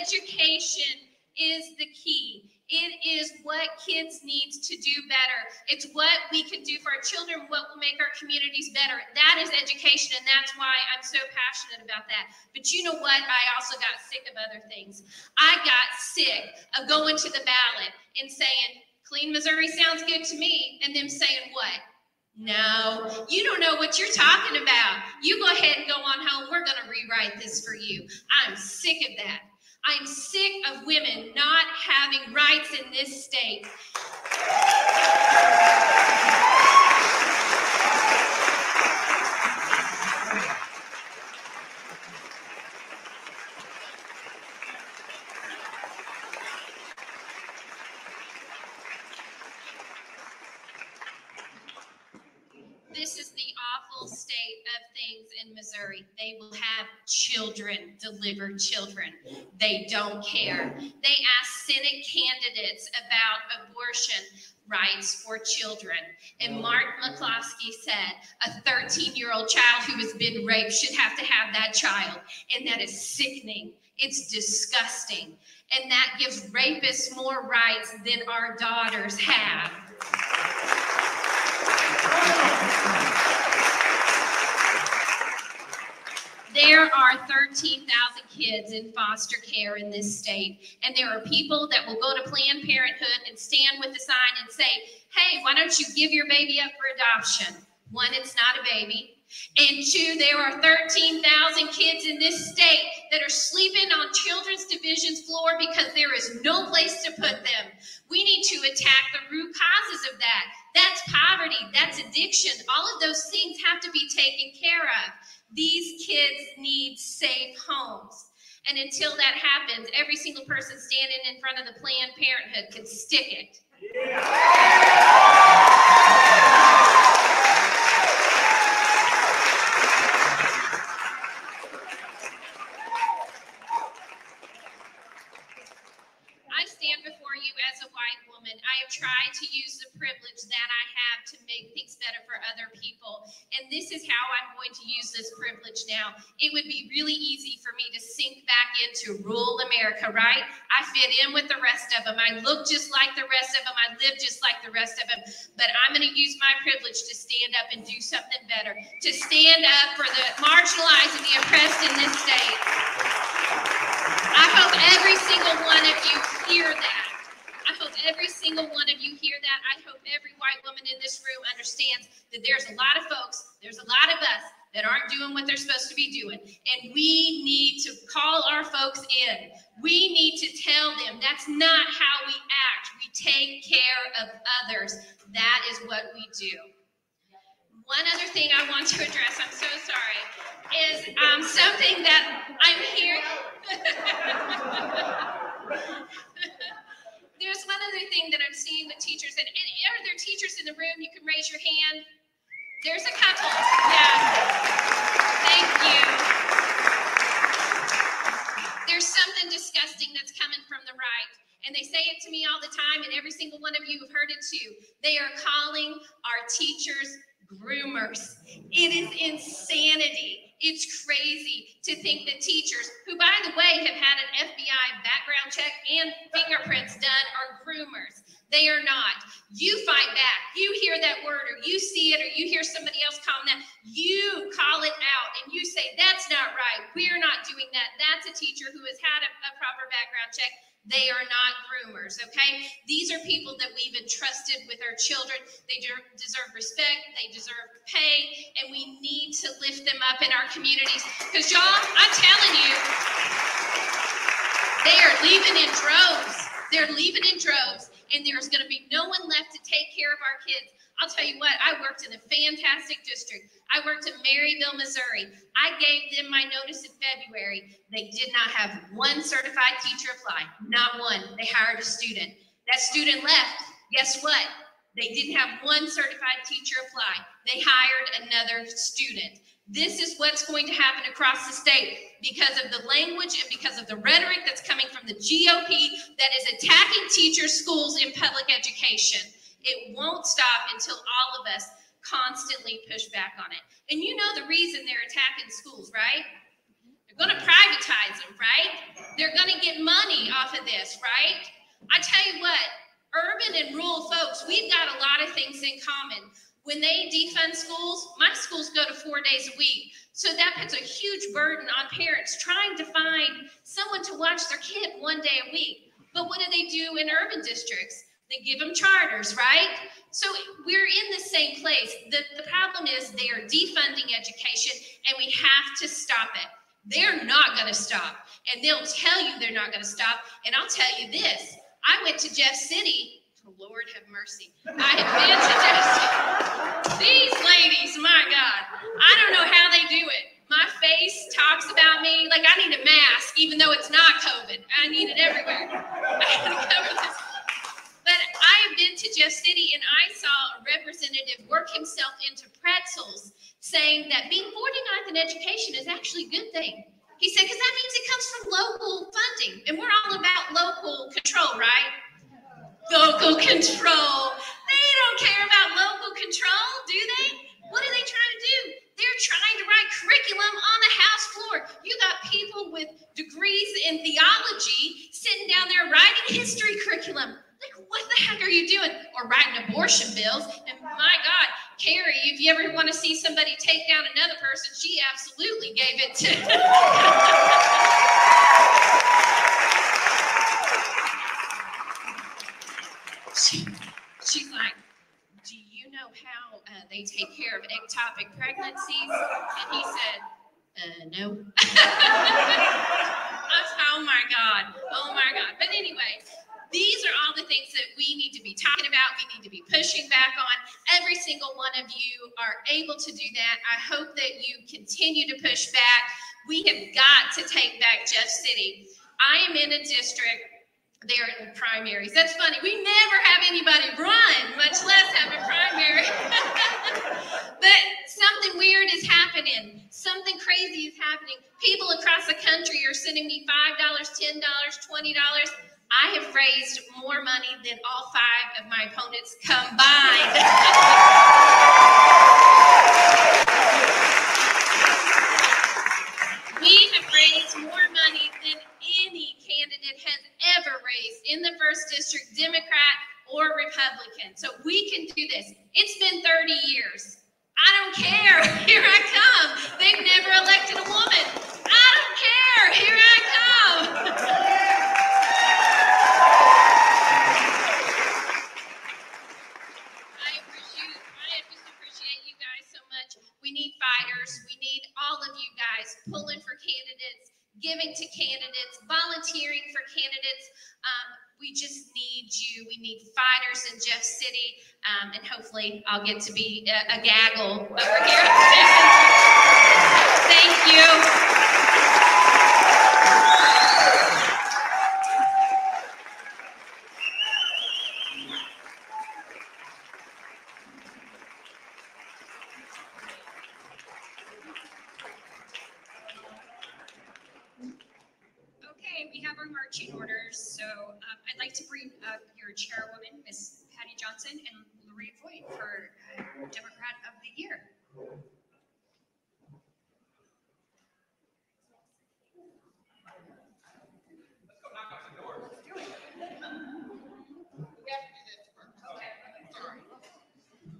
Education is the key. It is what kids need to do better. It's what we can do for our children, what will make our communities better. That is education, and that's why I'm so passionate about that. But you know what? I also got sick of other things. I got sick of going to the ballot and saying, Clean Missouri sounds good to me, and them saying what? No, you don't know what you're talking about. You go ahead and go on home. We're going to rewrite this for you. I'm sick of that. I'm sick of women not having rights in this state. This is the awful state of things in Missouri. They will have children deliver children. They don't care. They ask Senate candidates about abortion rights for children. And Mark McCloskey said a 13 year old child who has been raped should have to have that child. And that is sickening. It's disgusting. And that gives rapists more rights than our daughters have. Oh. There are 13,000 kids in foster care in this state, and there are people that will go to Planned Parenthood and stand with a sign and say, hey, why don't you give your baby up for adoption? One, it's not a baby. And two, there are 13,000 kids in this state that are sleeping on children's division's floor because there is no place to put them. We need to attack the root causes of that. That's poverty, that's addiction. All of those things have to be taken care of. These kids need safe homes. And until that happens, every single person standing in front of the Planned Parenthood can stick it. I stand before you as a white woman. I have tried to use the privilege that I have to make things better for other people. And this is how I'm going to use this privilege now. It would be really easy for me to sink back into rural America, right? I fit in with the rest of them. I look just like the rest of them. I live just like the rest of them. But I'm going to use my privilege to stand up and do something better, to stand up for the marginalized and the oppressed in this state. I hope every single one of you hear that. Every single one of you hear that. I hope every white woman in this room understands that there's a lot of folks, there's a lot of us that aren't doing what they're supposed to be doing. And we need to call our folks in. We need to tell them that's not how we act. We take care of others. That is what we do. One other thing I want to address, I'm so sorry, is um, something that I'm hearing. There's one other thing that I'm seeing with teachers, and, and are there teachers in the room? You can raise your hand. There's a couple. Yeah. Thank you. There's something disgusting that's coming from the right. And they say it to me all the time, and every single one of you have heard it too. They are calling our teachers groomers. It is insanity. It's crazy to think that teachers, who by the way have had an FBI background check and fingerprints done, are groomers. They are not. You fight back. You hear that word, or you see it, or you hear somebody else calling that. You call it out and you say, That's not right. We're not doing that. That's a teacher who has had a, a proper background check. They are not groomers, okay? These are people that we've entrusted with our children. They de- deserve respect, they deserve pay, and we need to lift them up in our communities. Because, y'all, I'm telling you, they are leaving in droves. They're leaving in droves, and there's going to be no one left to take care of our kids. I'll tell you what, I worked in a fantastic district. I worked in Maryville, Missouri. I gave them my notice in February. They did not have one certified teacher apply, not one. They hired a student. That student left. Guess what? They didn't have one certified teacher apply. They hired another student. This is what's going to happen across the state because of the language and because of the rhetoric that's coming from the GOP that is attacking teachers, schools, and public education. It won't stop until all of us constantly push back on it. And you know the reason they're attacking schools, right? They're going to privatize them, right? They're going to get money off of this, right? I tell you what, urban and rural folks, we've got a lot of things in common. When they defund schools, my schools go to four days a week. So that puts a huge burden on parents trying to find someone to watch their kid one day a week. But what do they do in urban districts? They give them charters, right? So we're in the same place. The, the problem is they are defunding education and we have to stop it. They're not going to stop. And they'll tell you they're not going to stop. And I'll tell you this I went to Jeff City. Lord have mercy. I have been to City. These ladies, my God, I don't know how they do it. My face talks about me like I need a mask, even though it's not COVID. I need it everywhere. I. But I have been to Jeff City and I saw a representative work himself into pretzels saying that being 49th in education is actually a good thing. He said, because that means it comes from local funding. And we're all about local control, right? Local control. They don't care about local control, do they? What are they trying to do? They're trying to write curriculum on the House floor. You got people with degrees in theology sitting down there writing history curriculum. Like, what the heck are you doing? Or writing abortion bills. And my God, Carrie, if you ever want to see somebody take down another person, she absolutely gave it to. she, she's like, Do you know how uh, they take care of ectopic pregnancies? And he said, uh, no. oh my God. Oh my God. But anyway, these are all the things that we need to be talking about. We need to be pushing back on. Every single one of you are able to do that. I hope that you continue to push back. We have got to take back Jeff City. I am in a district there in primaries. That's funny. We never have anybody run, much less have a primary. but something weird is happening. Something crazy is happening. People across the country are sending me $5, $10, $20. I have raised more money than all five of my opponents combined. we have raised more money than any candidate has ever raised in the first district, Democrat or Republican. So we can do this. It's been 30 years. I don't care. Here I come. They've never elected a woman. I don't care. Here I come. I appreciate, I just appreciate you guys so much. We need fighters. We need all of you guys pulling for candidates, giving to candidates, volunteering for candidates. Um, we just need you. We need fighters in Jeff City, um, and hopefully, I'll get to be a, a gaggle over here. Thank you. Okay, we have our marching orders, so um, I'd like to bring up your chairwoman, Miss Patty Johnson, and Lorraine Voigt for uh, Democrat of the Year.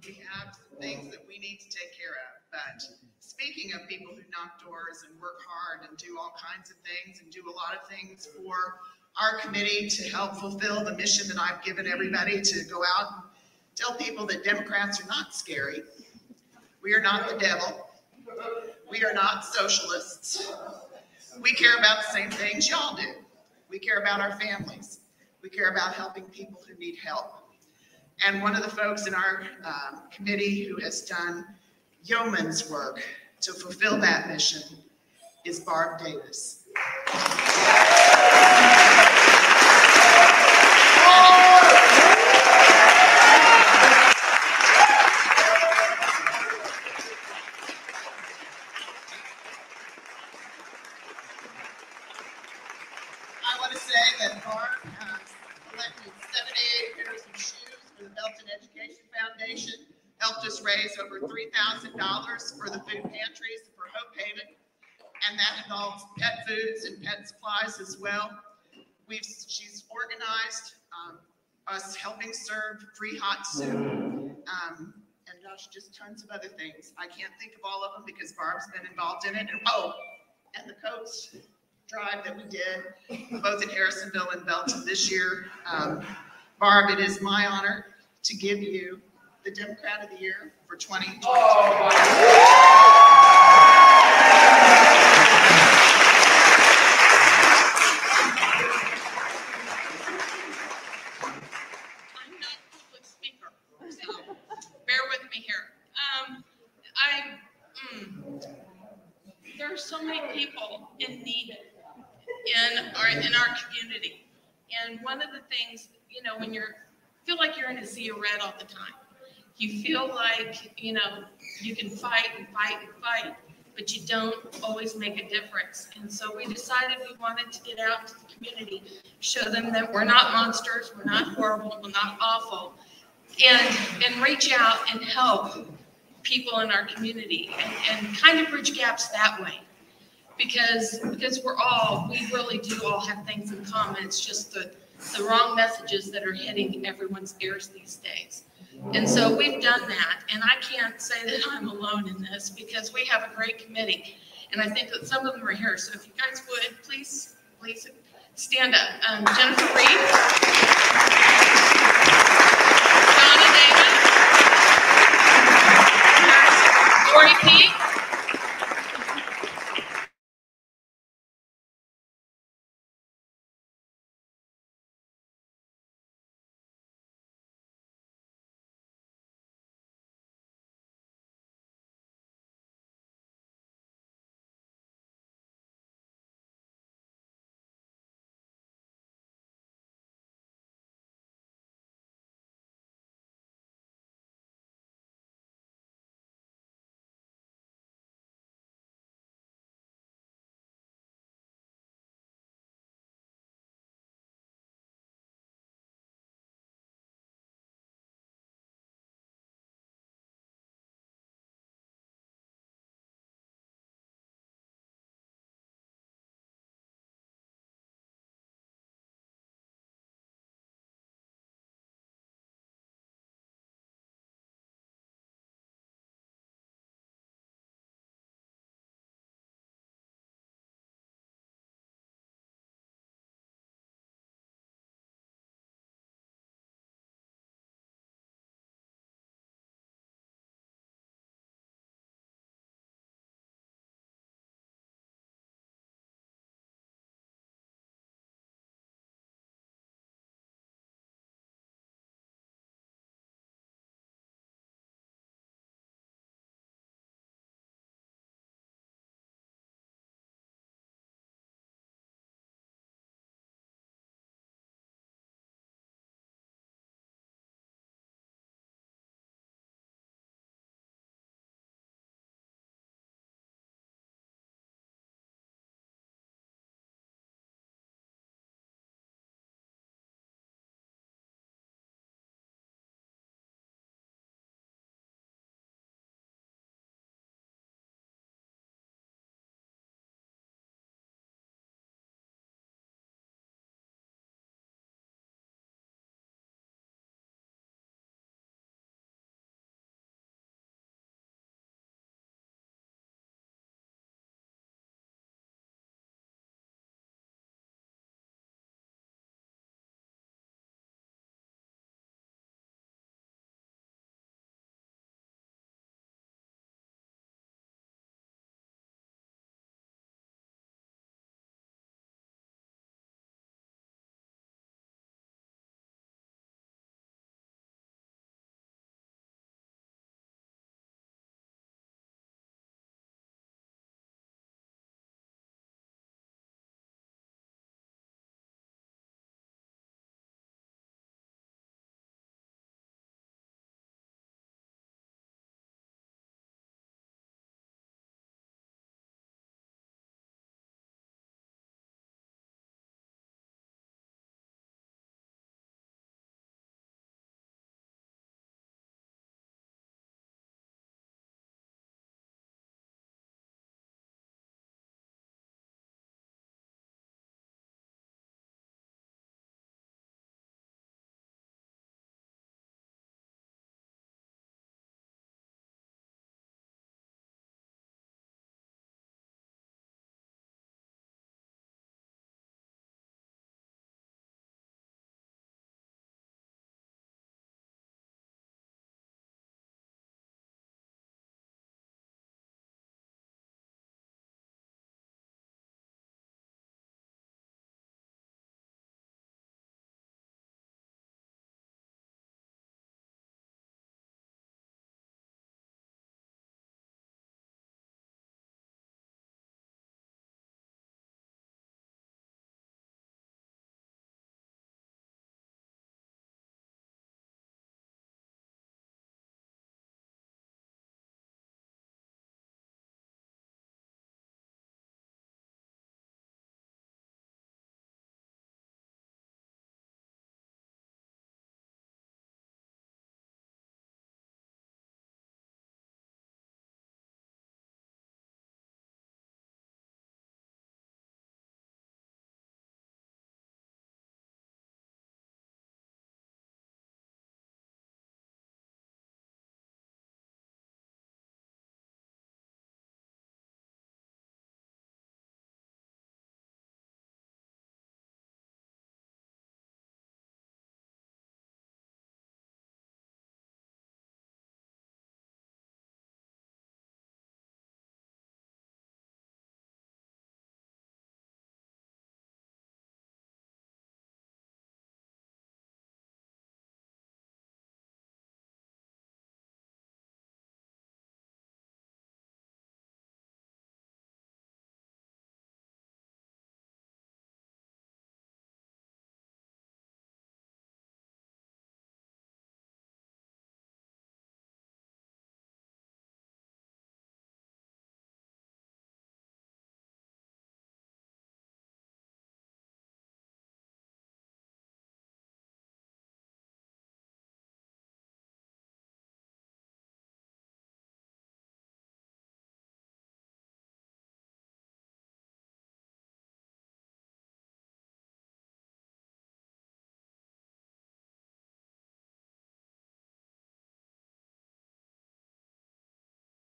We have some things that we need to take care of, but speaking of people who knock doors and work hard and do all kinds of things and do a lot of things for our committee to help fulfill the mission that I've given everybody to go out and tell people that Democrats are not scary. We are not the devil. We are not socialists. We care about the same things y'all do. We care about our families. We care about helping people who need help. And one of the folks in our um, committee who has done yeoman's work to fulfill that mission is Barb Davis. I want to say that Barb has collected 78 pairs of shoes for the Belton Education Foundation, helped us raise over $3,000 for the food pantries for Hope Haven, and that involves pet foods and pet supplies as well. We've, she's organized um, us helping serve free hot soup, um, and gosh, just tons of other things. I can't think of all of them because Barb's been involved in it. And oh, and the coats drive that we did, both in Harrisonville and Belton this year. Um, Barb, it is my honor to give you the Democrat of the Year for 2022. I'm not a public speaker, so bear with me here. Um, I, mm, there are so many people in need in our, in our community. And one of the things, you know, when you're, feel like you're in a sea of red all the time. You feel like, you know, you can fight and fight and fight, but you don't always make a difference. And so we decided we wanted to get out to the community, show them that we're not monsters, we're not horrible, we're not awful, and, and reach out and help people in our community and, and kind of bridge gaps that way. Because, because we're all, we really do all have things in common. It's just the, the wrong messages that are hitting everyone's ears these days. And so we've done that, and I can't say that I'm alone in this because we have a great committee. And I think that some of them are here, so if you guys would, please, please stand up. Um, Jennifer Reed. Donna Davis. Lori Peak.